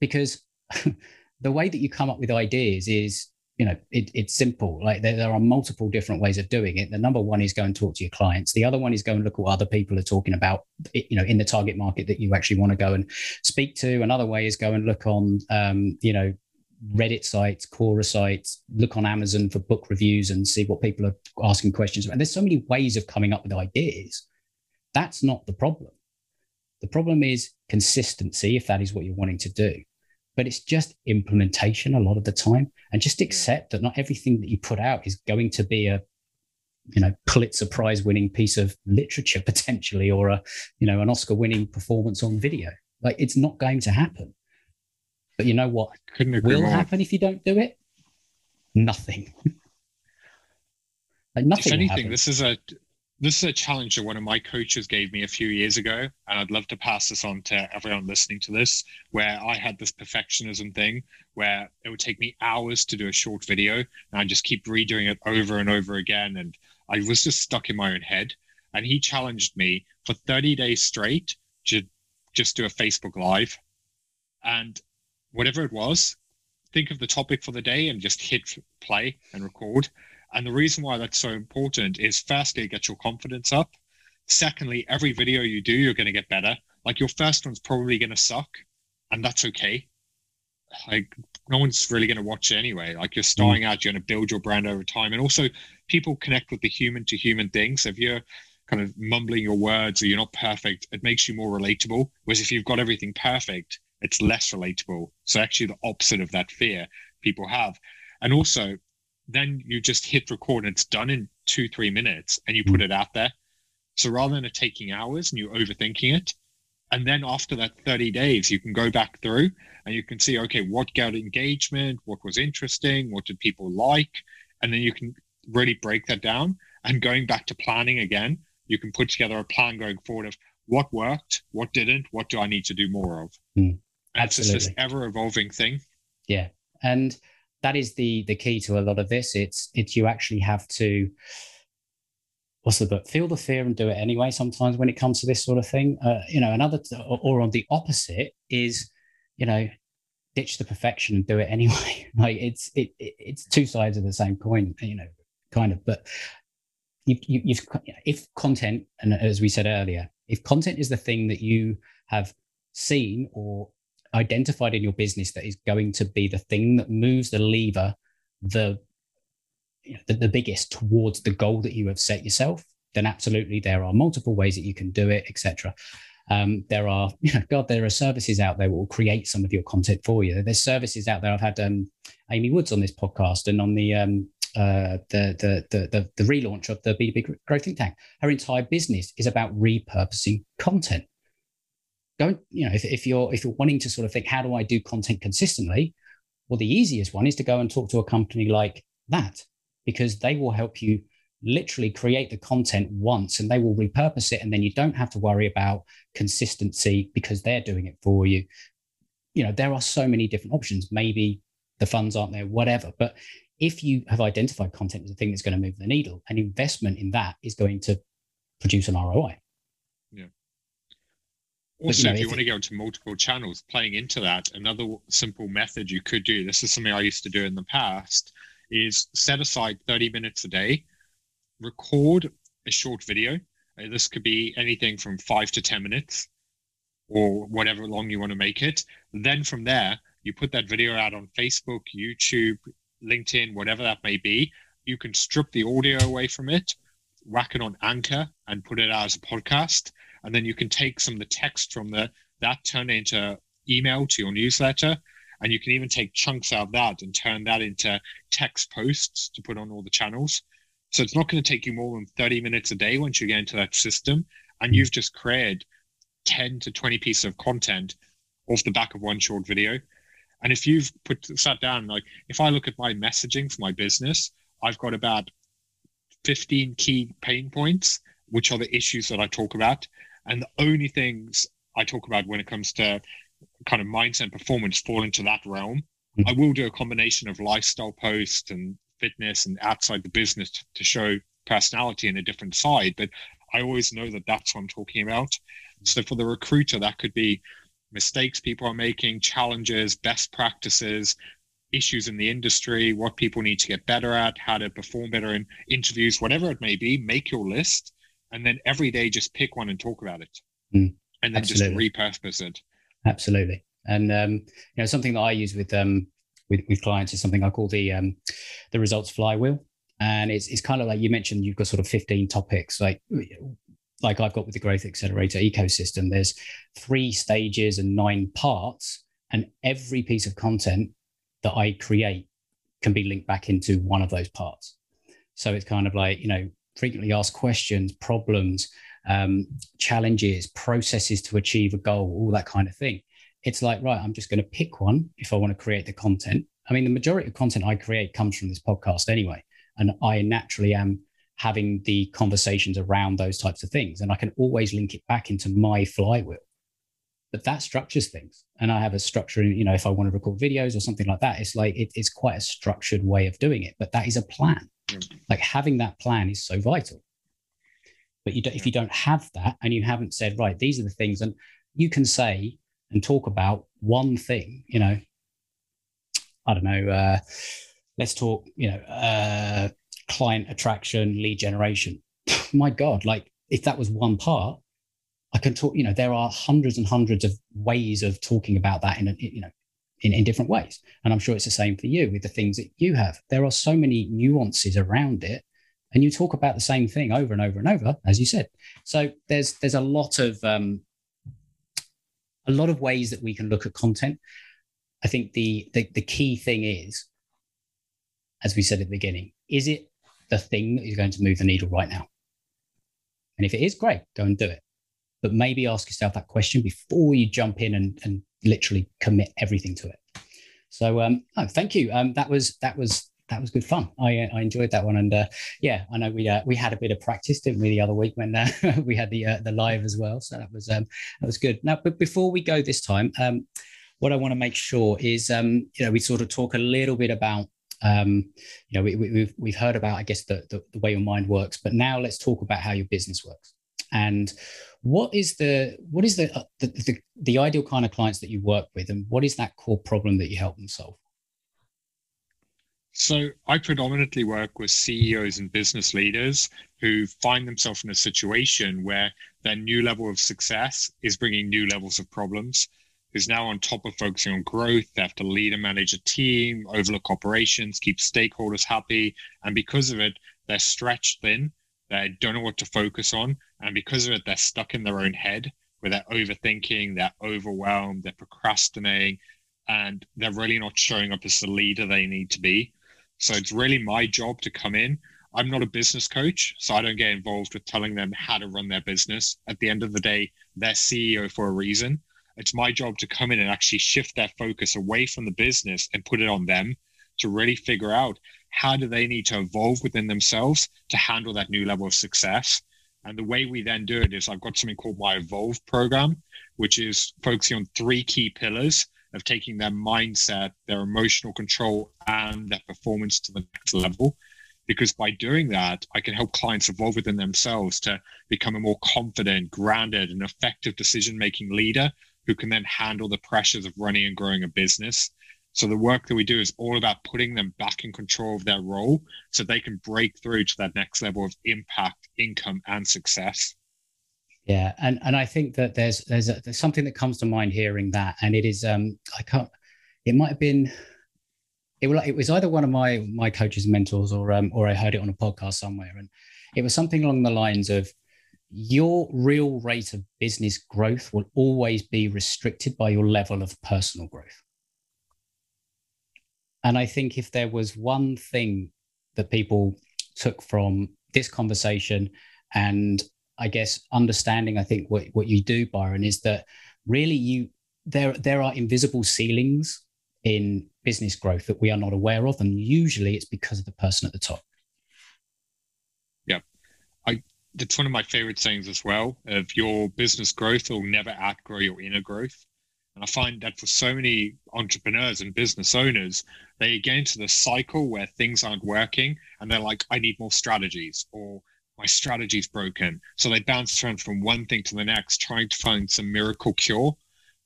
because the way that you come up with ideas is you know it, it's simple. Like there, there, are multiple different ways of doing it. The number one is go and talk to your clients. The other one is go and look what other people are talking about you know in the target market that you actually want to go and speak to. Another way is go and look on um, you know reddit sites quora sites look on amazon for book reviews and see what people are asking questions and there's so many ways of coming up with ideas. That's not the problem. The problem is consistency if that is what you're wanting to do but it's just implementation a lot of the time. And just accept that not everything that you put out is going to be a you know pulitzer prize winning piece of literature potentially or a you know an oscar winning performance on video. Like it's not going to happen. But you know what will more. happen if you don't do it? Nothing. Like nothing if anything this is a this is a challenge that one of my coaches gave me a few years ago and i'd love to pass this on to everyone listening to this where i had this perfectionism thing where it would take me hours to do a short video and i just keep redoing it over and over again and i was just stuck in my own head. And he challenged me for 30 days straight to just do a facebook live. And whatever it was think of the topic for the day and just hit play and record and the reason why that's so important is firstly, it gets your confidence up. Secondly, every video you do, you're going to get better. Like your first one's probably going to suck, and that's okay. Like no one's really going to watch it anyway. Like you're starting mm. out, you're going to build your brand over time, and also people connect with the human to human thing. So if you're kind of mumbling your words or you're not perfect, it makes you more relatable. Whereas if you've got everything perfect, it's less relatable. So actually, the opposite of that fear people have. And also, then you just hit record and it's done in two, three minutes and you put mm. it out there. So rather than it taking hours and you overthinking it, and then after that 30 days, you can go back through and you can see, okay, what got engagement, what was interesting, what did people like? And then you can really break that down. And going back to planning again, you can put together a plan going forward of what worked, what didn't, what do I need to do more of? Mm, absolutely. It's this ever evolving thing. Yeah. And that is the the key to a lot of this. It's it's you actually have to what's the book? Feel the fear and do it anyway. Sometimes when it comes to this sort of thing, uh, you know, another or, or on the opposite is, you know, ditch the perfection and do it anyway. like it's it, it, it's two sides of the same coin, you know, kind of. But you, you, you've if content, and as we said earlier, if content is the thing that you have seen or identified in your business that is going to be the thing that moves the lever the you know, the, the biggest towards the goal that you have set yourself then absolutely there are multiple ways that you can do it etc um, there are you know god there are services out there that will create some of your content for you. There's services out there. I've had um, amy woods on this podcast and on the um, uh, the, the, the the the relaunch of the B2B Growth Think Tank. Her entire business is about repurposing content don't you know if, if you're if you're wanting to sort of think how do i do content consistently? Well the easiest one is to go and talk to a company like that because they will help you literally create the content once and they will repurpose it and then you don't have to worry about consistency because they're doing it for you. You know there are so many different options. Maybe the funds aren't there whatever. But if you have identified content as a thing that's going to move the needle, an investment in that is going to produce an ROI. Also, you know, if you want to go to multiple channels, playing into that, another simple method you could do, this is something I used to do in the past, is set aside 30 minutes a day, record a short video. Uh, this could be anything from five to 10 minutes or whatever long you want to make it. Then from there, you put that video out on Facebook, YouTube, LinkedIn, whatever that may be. You can strip the audio away from it, whack it on Anchor, and put it out as a podcast and then you can take some of the text from the that turn it into email to your newsletter. And you can even take chunks out of that and turn that into text posts to put on all the channels. So it's not going to take you more than 30 minutes a day once you get into that system. And you've just created 10 to 20 pieces of content off the back of one short video. And if you've put sat down like if i look at my messaging for my business i've got about 15 key pain points which are the issues that i talk about and the only things I talk about when it comes to kind of mindset and performance fall into that realm. Mm-hmm. I will do a combination of lifestyle posts and fitness and outside the business to, to show personality in a different side, but I always know that that's what I'm talking about. Mm-hmm. So for the recruiter, that could be mistakes people are making, challenges, best practices, issues in the industry, what people need to get better at, how to perform better in interviews, whatever it may be. Make your list and then every day just pick one and talk about it. Mm, and then absolutely. just repurpose it. Absolutely. And um, you know something that i use with um with, with clients is something i call the um the results flywheel. And it's, it's kind of like you mentioned you've got sort of 15 topics like like i've got with the growth accelerator ecosystem. There's three stages and nine parts and every piece of content that i create can be linked back into one of those parts. So it's kind of like you know frequently asked questions, problems, um, challenges, processes to achieve a goal, all that kind of thing. It's like, right, I'm just going to pick one if I want to create the content. I mean, the majority of content I create comes from this podcast anyway. And I naturally am having the conversations around those types of things. And I can always link it back into my flywheel. But that structures things. And I have a structure, you know, if I want to record videos or something like that, it's like it, it's quite a structured way of doing it. But that is a plan. Like having that plan is so vital. But you don't, if you don't have that and you haven't said, right, these are the things, and you can say and talk about one thing, you know, I don't know, uh, let's talk, you know, uh, client attraction, lead generation. My God, like if that was one part, I can talk, you know, there are hundreds and hundreds of ways of talking about that in a, you know, in, in different ways. And I'm sure it's the same for you with the things that you have. There are so many nuances around it. And you talk about the same thing over and over and over, as you said. So there's there's a lot of um, a lot of ways that we can look at content. I think the, the the key thing is, as we said at the beginning, is it the thing that is going to move the needle right now? And if it is, great, go and do it. But maybe ask yourself that question before you jump in and, and literally commit everything to it. So um, thank you. Um, that was that was that was good fun. I I enjoyed that one, and uh, yeah, I know we uh, we had a bit of practice, didn't we, the other week when uh, we had the uh, the live as well. So that was um, that was good. Now, but before we go this time, um, what I want to make sure is um, you know we sort of talk a little bit about um, you know we, we, we've we've heard about I guess the, the the way your mind works, but now let's talk about how your business works and what is the what is the, uh, the, the the ideal kind of clients that you work with and what is that core problem that you help them solve so I predominantly work with CEOs and business leaders who find themselves in a situation where their new level of success is bringing new levels of problems. Who's now on top of focusing on growth, they have to lead and manage a team, overlook operations, keep stakeholders happy, and because of it, they're stretched thin they don't know what to focus on. And because of it, they're stuck in their own head where they're overthinking, they're overwhelmed, they're procrastinating, and they're really not showing up as the leader they need to be. So it's really my job to come in. I'm not a business coach, so I don't get involved with telling them how to run their business. At the end of the day, they're CEO for a reason. It's my job to come in and actually shift their focus away from the business and put it on them to really figure out how do they need to evolve within themselves to handle that new level of success. And the way we then do it is I've got something called my Evolve program, which is focusing on three key pillars of taking their mindset, their emotional control, and their performance to the next level. Because by doing that, I can help clients evolve within themselves to become a more confident, grounded, and effective decision making leader who can then handle the pressures of running and growing a business. So the work that we do is all about putting them back in control of their role so they can break through to that next level of impact, income, and success. Yeah, and and I think that there's there's a, there's something that comes to mind hearing that, and it is um I can't it might have been it was it was either one of my my coaches mentors or um or I heard it on a podcast somewhere, and it was something along the lines of your real rate of business growth will always be restricted by your level of personal growth. And I think if there was one thing that people took from this conversation and I guess understanding, I think what, what you do, Byron, is that really you there there are invisible ceilings in business growth that we are not aware of, and usually it's because of the person at the top. Yeah, I that's one of my favorite sayings as well. Of your business growth will never outgrow your inner growth. And I find that for so many entrepreneurs and business owners, they get into the cycle where things aren't working and they're like, I need more strategies or my strategy's broken. So they bounce around from one thing to the next, trying to find some miracle cure.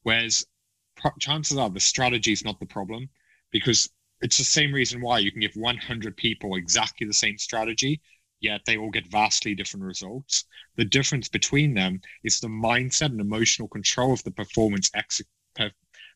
Whereas chances are the strategy is not the problem because it's the same reason why you can give 100 people exactly the same strategy, yet they all get vastly different results. The difference between them is the mindset and emotional control of the performance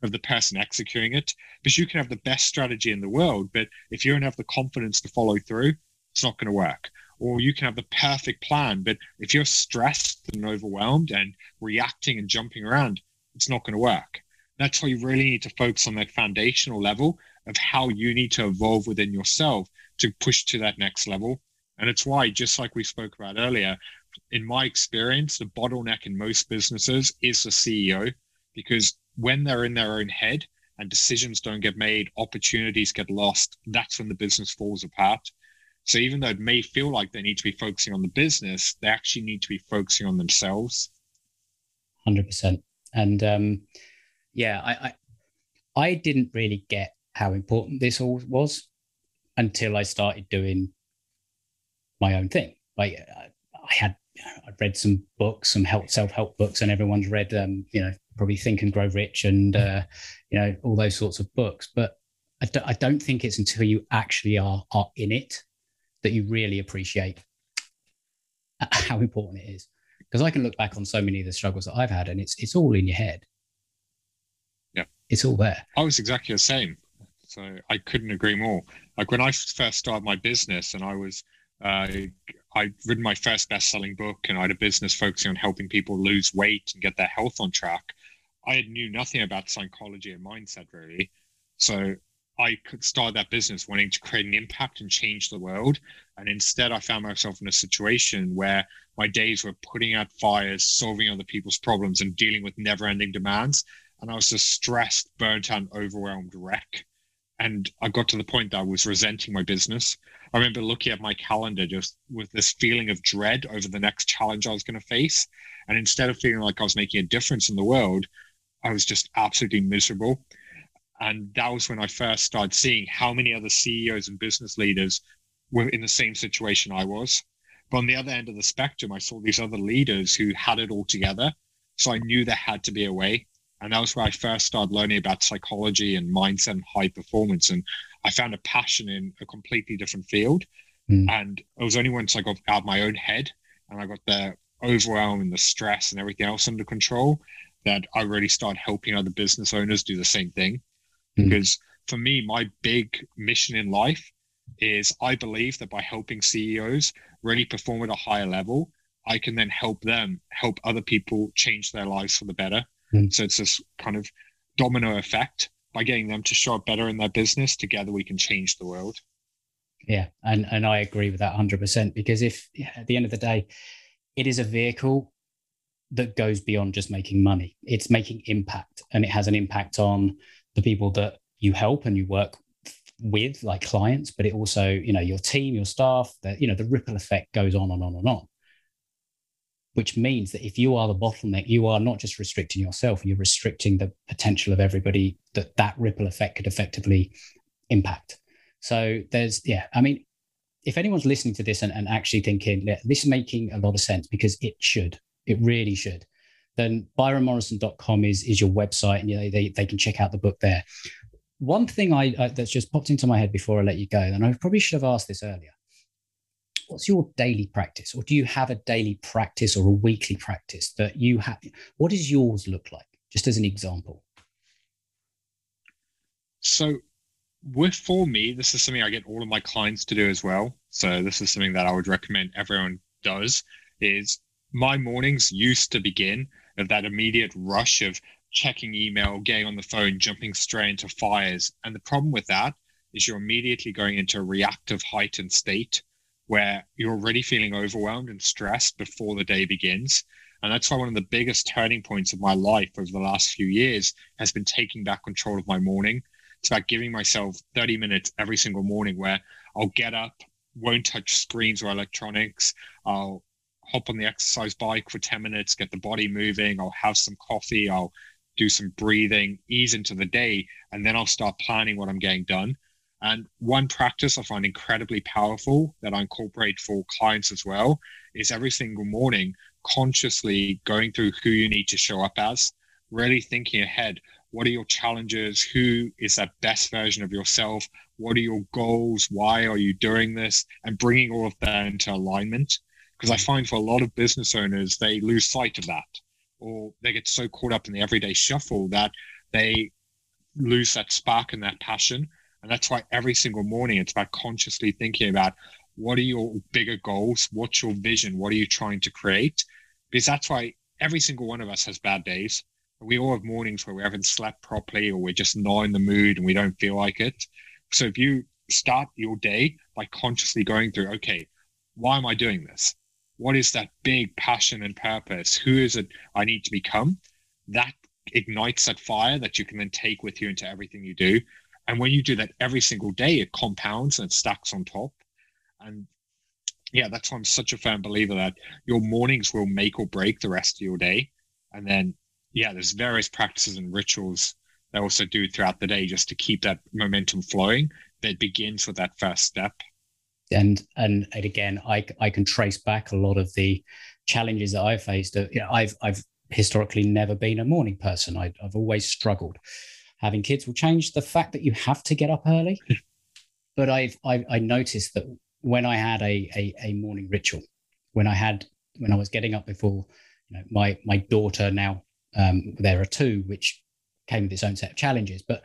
of the person executing it. Because you can have the best strategy in the world, but if you don't have the confidence to follow through, it's not going to work or you can have the perfect plan. But if you're stressed and overwhelmed and reacting and jumping around, it's not going to work. That's why you really need to focus on that foundational level of how you need to evolve within yourself to push to that next level. And it's why, just like we spoke about earlier, in my experience, the bottleneck in most businesses is the CEO, because when they're in their own head and decisions don't get made, opportunities get lost, that's when the business falls apart. So even though it may feel like they need to be focusing on the business, they actually need to be focusing on themselves. Hundred percent. And um, yeah, I, I I didn't really get how important this all was until I started doing my own thing. Like I had I read some books, some help self help books, and everyone's read um, you know probably Think and Grow Rich and uh, you know all those sorts of books. But I d- I don't think it's until you actually are are in it that you really appreciate how important it is. Because I can look back on so many of the struggles that I've had, and it's it's all in your head. Yeah, it's all there. I was exactly the same, so I couldn't agree more. Like when I first started my business, and I was uh, I'd written my first best-selling book, and I had a business focusing on helping people lose weight and get their health on track. I knew nothing about psychology and mindset really, so I could start that business wanting to create an impact and change the world. And instead, I found myself in a situation where my days were putting out fires, solving other people's problems, and dealing with never ending demands. And I was just stressed, burnt out, overwhelmed wreck. And I got to the point that I was resenting my business. I remember looking at my calendar just with this feeling of dread over the next challenge I was going to face. And instead of feeling like I was making a difference in the world, I was just absolutely miserable. And that was when I first started seeing how many other CEOs and business leaders were in the same situation I was. But on the other end of the spectrum, I saw these other leaders who had it all together. So I knew there had to be a way. And that was where I first started learning about psychology and mindset and high performance. And I found a passion in a completely different field. Mm. And it was only once I got out of my own head and I got the overwhelm and the stress and everything else under control that I really start helping other business owners do the same thing. Mm. Because for me, my big mission in life is I believe that by helping CEOs really perform at a higher level, I can then help them help other people change their lives for the better. Mm. So it's this kind of domino effect. By getting them to show up better in their business, together we can change the world. Yeah, and and I agree with that hundred percent. Because if at the end of the day, it is a vehicle that goes beyond just making money. It's making impact, and it has an impact on the people that you help and you work with like clients but it also you know your team your staff that you know the ripple effect goes on and on and on which means that if you are the bottleneck, you are not just restricting yourself, you're restricting the potential of everybody that that ripple effect could effectively impact. So there's, yeah, I mean, if anyone's listening to this and, and actually thinking this is making a lot of sense because it should, it really should, then byronmorrison.com is, is your website and you know, they, they can check out the book there. One thing I, uh, that's just popped into my head before I let you go, and I probably should have asked this earlier. What's your daily practice or do you have a daily practice or a weekly practice that you have what does yours look like? Just as an example. So with for me this is something i get all of my clients to do as well. So this is something that i would recommend everyone does is my mornings used to begin with that immediate rush of checking email getting on the phone jumping straight into fires and the problem with that is you're immediately going into a reactive heightened state where you're already feeling overwhelmed and stressed before the day begins. And that's why one of the biggest turning points of my life over the last few years has been taking back control of my morning. It's about giving myself 30 minutes every single morning where I'll get up, won't touch screens or electronics. I'll hop on the exercise bike for 10 minutes, get the body moving. I'll have some coffee. I'll do some breathing, ease into the day, and then I'll start planning what I'm getting done. And one practice I find incredibly powerful that I incorporate for clients as well is every single morning consciously going through who you need to show up as, really thinking ahead. What are your challenges? Who is that best version of yourself? What are your goals? Why are you doing this? And bringing all of that into alignment. Because I find for a lot of business owners, they lose sight of that or they get so caught up in the everyday shuffle that they lose that spark and that passion and that's why every single morning it's about consciously thinking about what are your bigger goals? What's your vision? What are you trying to create? Because that's why every single one of us has bad days. We all have mornings where we haven't slept properly or we're just not in the mood and we don't feel like it. So if you start your day by consciously going through, okay, why am I doing this? What is that big passion and purpose? Who is it I need to become? That ignites that fire that you can then take with you into everything you do. And when you do that every single day, it compounds and it stacks on top. And yeah, that's why I'm such a firm believer that your mornings will make or break the rest of your day. And then, yeah, there's various practices and rituals that also do throughout the day just to keep that momentum flowing that begins with that first step. And and, and again, I, I can trace back a lot of the challenges that I've faced. You know, I've I've historically never been a morning person. I, I've always struggled having kids will change the fact that you have to get up early. but I've, I've I noticed that when I had a, a, a morning ritual, when I had when I was getting up before, you know, my my daughter now um, there are two, which came with its own set of challenges. But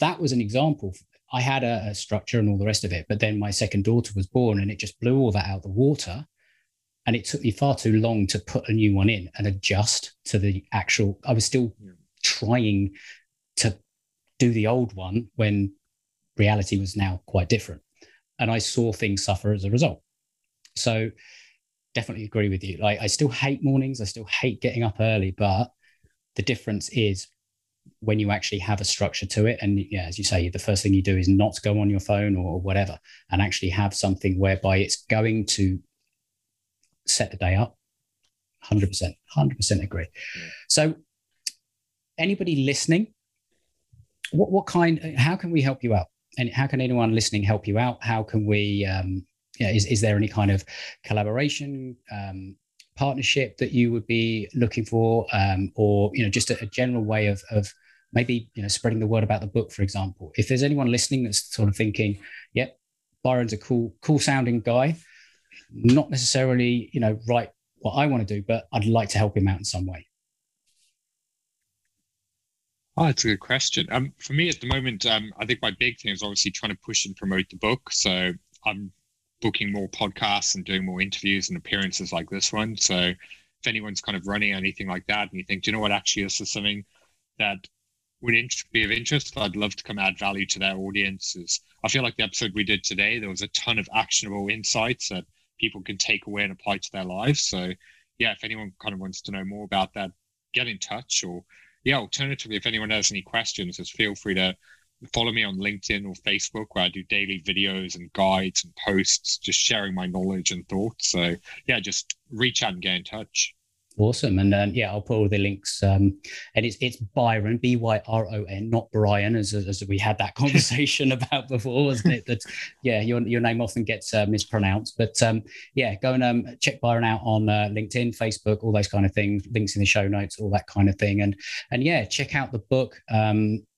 that was an example. I had a, a, structure and all the rest of it, but then my second daughter was born, and it just blew all that out the water. And it took me far too long to put a new one in and adjust to the actual. I was still yeah. trying to do the old one when reality was now quite different. And I saw things suffer as a result. So definitely agree with you. Like I still hate mornings, I still hate getting up early, but the difference is when you actually have a structure to it. And yeah, as you say, the first thing you do is not go on your phone or whatever, and actually have something whereby it's going to set the day up. 100%, 100% agree. So anybody listening what what kind? How can we help you out? And how can anyone listening help you out? How can we? Um, yeah, is is there any kind of collaboration? Um, partnership that you would be looking for um, or you know just a, a general way of, of maybe you know spreading the word about the book for example if there's anyone listening that's sort of thinking yep byron's a cool cool sounding guy not necessarily you know right what i want to do but i'd like to help him out in some way Oh, that's a good question. Um, for me at the moment, um, I think my big thing is obviously trying to push and promote the book. So I'm booking more podcasts and doing more interviews and appearances like this one. So if anyone's kind of running anything like that and you think, do you know what, actually, this is something that would be of interest, I'd love to come add value to their audiences. I feel like the episode we did today, there was a ton of actionable insights that people can take away and apply to their lives. So yeah, if anyone kind of wants to know more about that, get in touch or yeah, alternatively, if anyone has any questions, just feel free to follow me on LinkedIn or Facebook, where I do daily videos and guides and posts, just sharing my knowledge and thoughts. So, yeah, just reach out and get in touch. Awesome, and um, yeah, I'll put all the links. Um, and it's it's Byron B Y R O N, not Brian, as, as we had that conversation about before, wasn't it? That yeah, your your name often gets uh, mispronounced, but um, yeah, go and um, check Byron out on uh, LinkedIn, Facebook, all those kind of things. Links in the show notes, all that kind of thing, and and yeah, check out the book.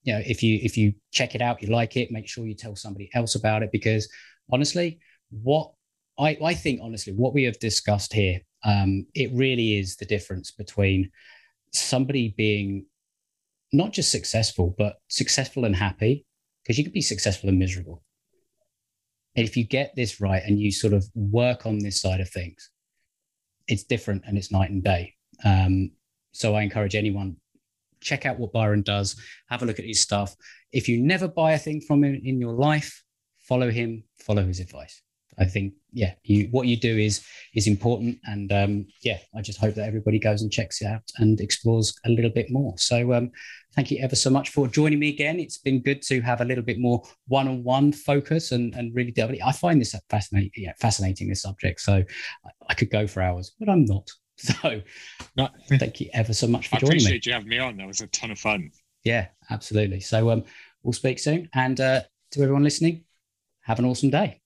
You know, if you if you check it out, you like it, make sure you tell somebody else about it because honestly, what I, I think honestly, what we have discussed here um, it really is the difference between somebody being not just successful, but successful and happy, because you can be successful and miserable. And if you get this right and you sort of work on this side of things, it's different and it's night and day. Um, so I encourage anyone check out what Byron does, have a look at his stuff. If you never buy a thing from him in your life, follow him, follow his advice. I think yeah, you what you do is is important, and um, yeah, I just hope that everybody goes and checks it out and explores a little bit more. So um, thank you ever so much for joining me again. It's been good to have a little bit more one-on-one focus and and really delve. I find this fascinating, yeah, fascinating this subject. So I, I could go for hours, but I'm not. So no. thank you ever so much for I joining me. I appreciate you having me on. That was a ton of fun. Yeah, absolutely. So um, we'll speak soon, and uh, to everyone listening, have an awesome day.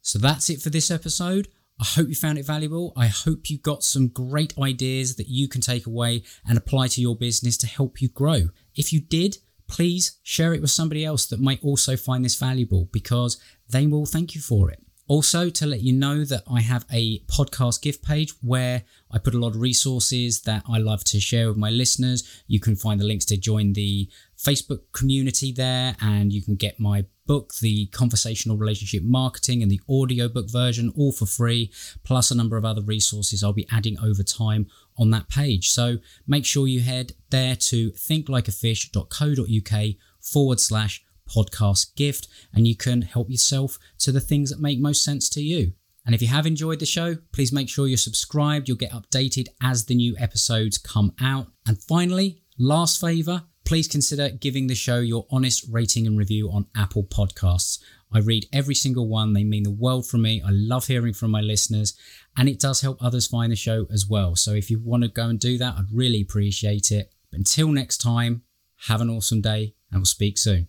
So that's it for this episode. I hope you found it valuable. I hope you got some great ideas that you can take away and apply to your business to help you grow. If you did, please share it with somebody else that might also find this valuable because they will thank you for it. Also, to let you know that I have a podcast gift page where I put a lot of resources that I love to share with my listeners. You can find the links to join the Facebook community there, and you can get my book, The Conversational Relationship Marketing, and the audiobook version, all for free, plus a number of other resources I'll be adding over time on that page. So make sure you head there to thinklikeafish.co.uk forward slash podcast gift, and you can help yourself to the things that make most sense to you. And if you have enjoyed the show, please make sure you're subscribed. You'll get updated as the new episodes come out. And finally, last favor, please consider giving the show your honest rating and review on Apple Podcasts. I read every single one, they mean the world for me. I love hearing from my listeners, and it does help others find the show as well. So if you want to go and do that, I'd really appreciate it. But until next time, have an awesome day, and we'll speak soon.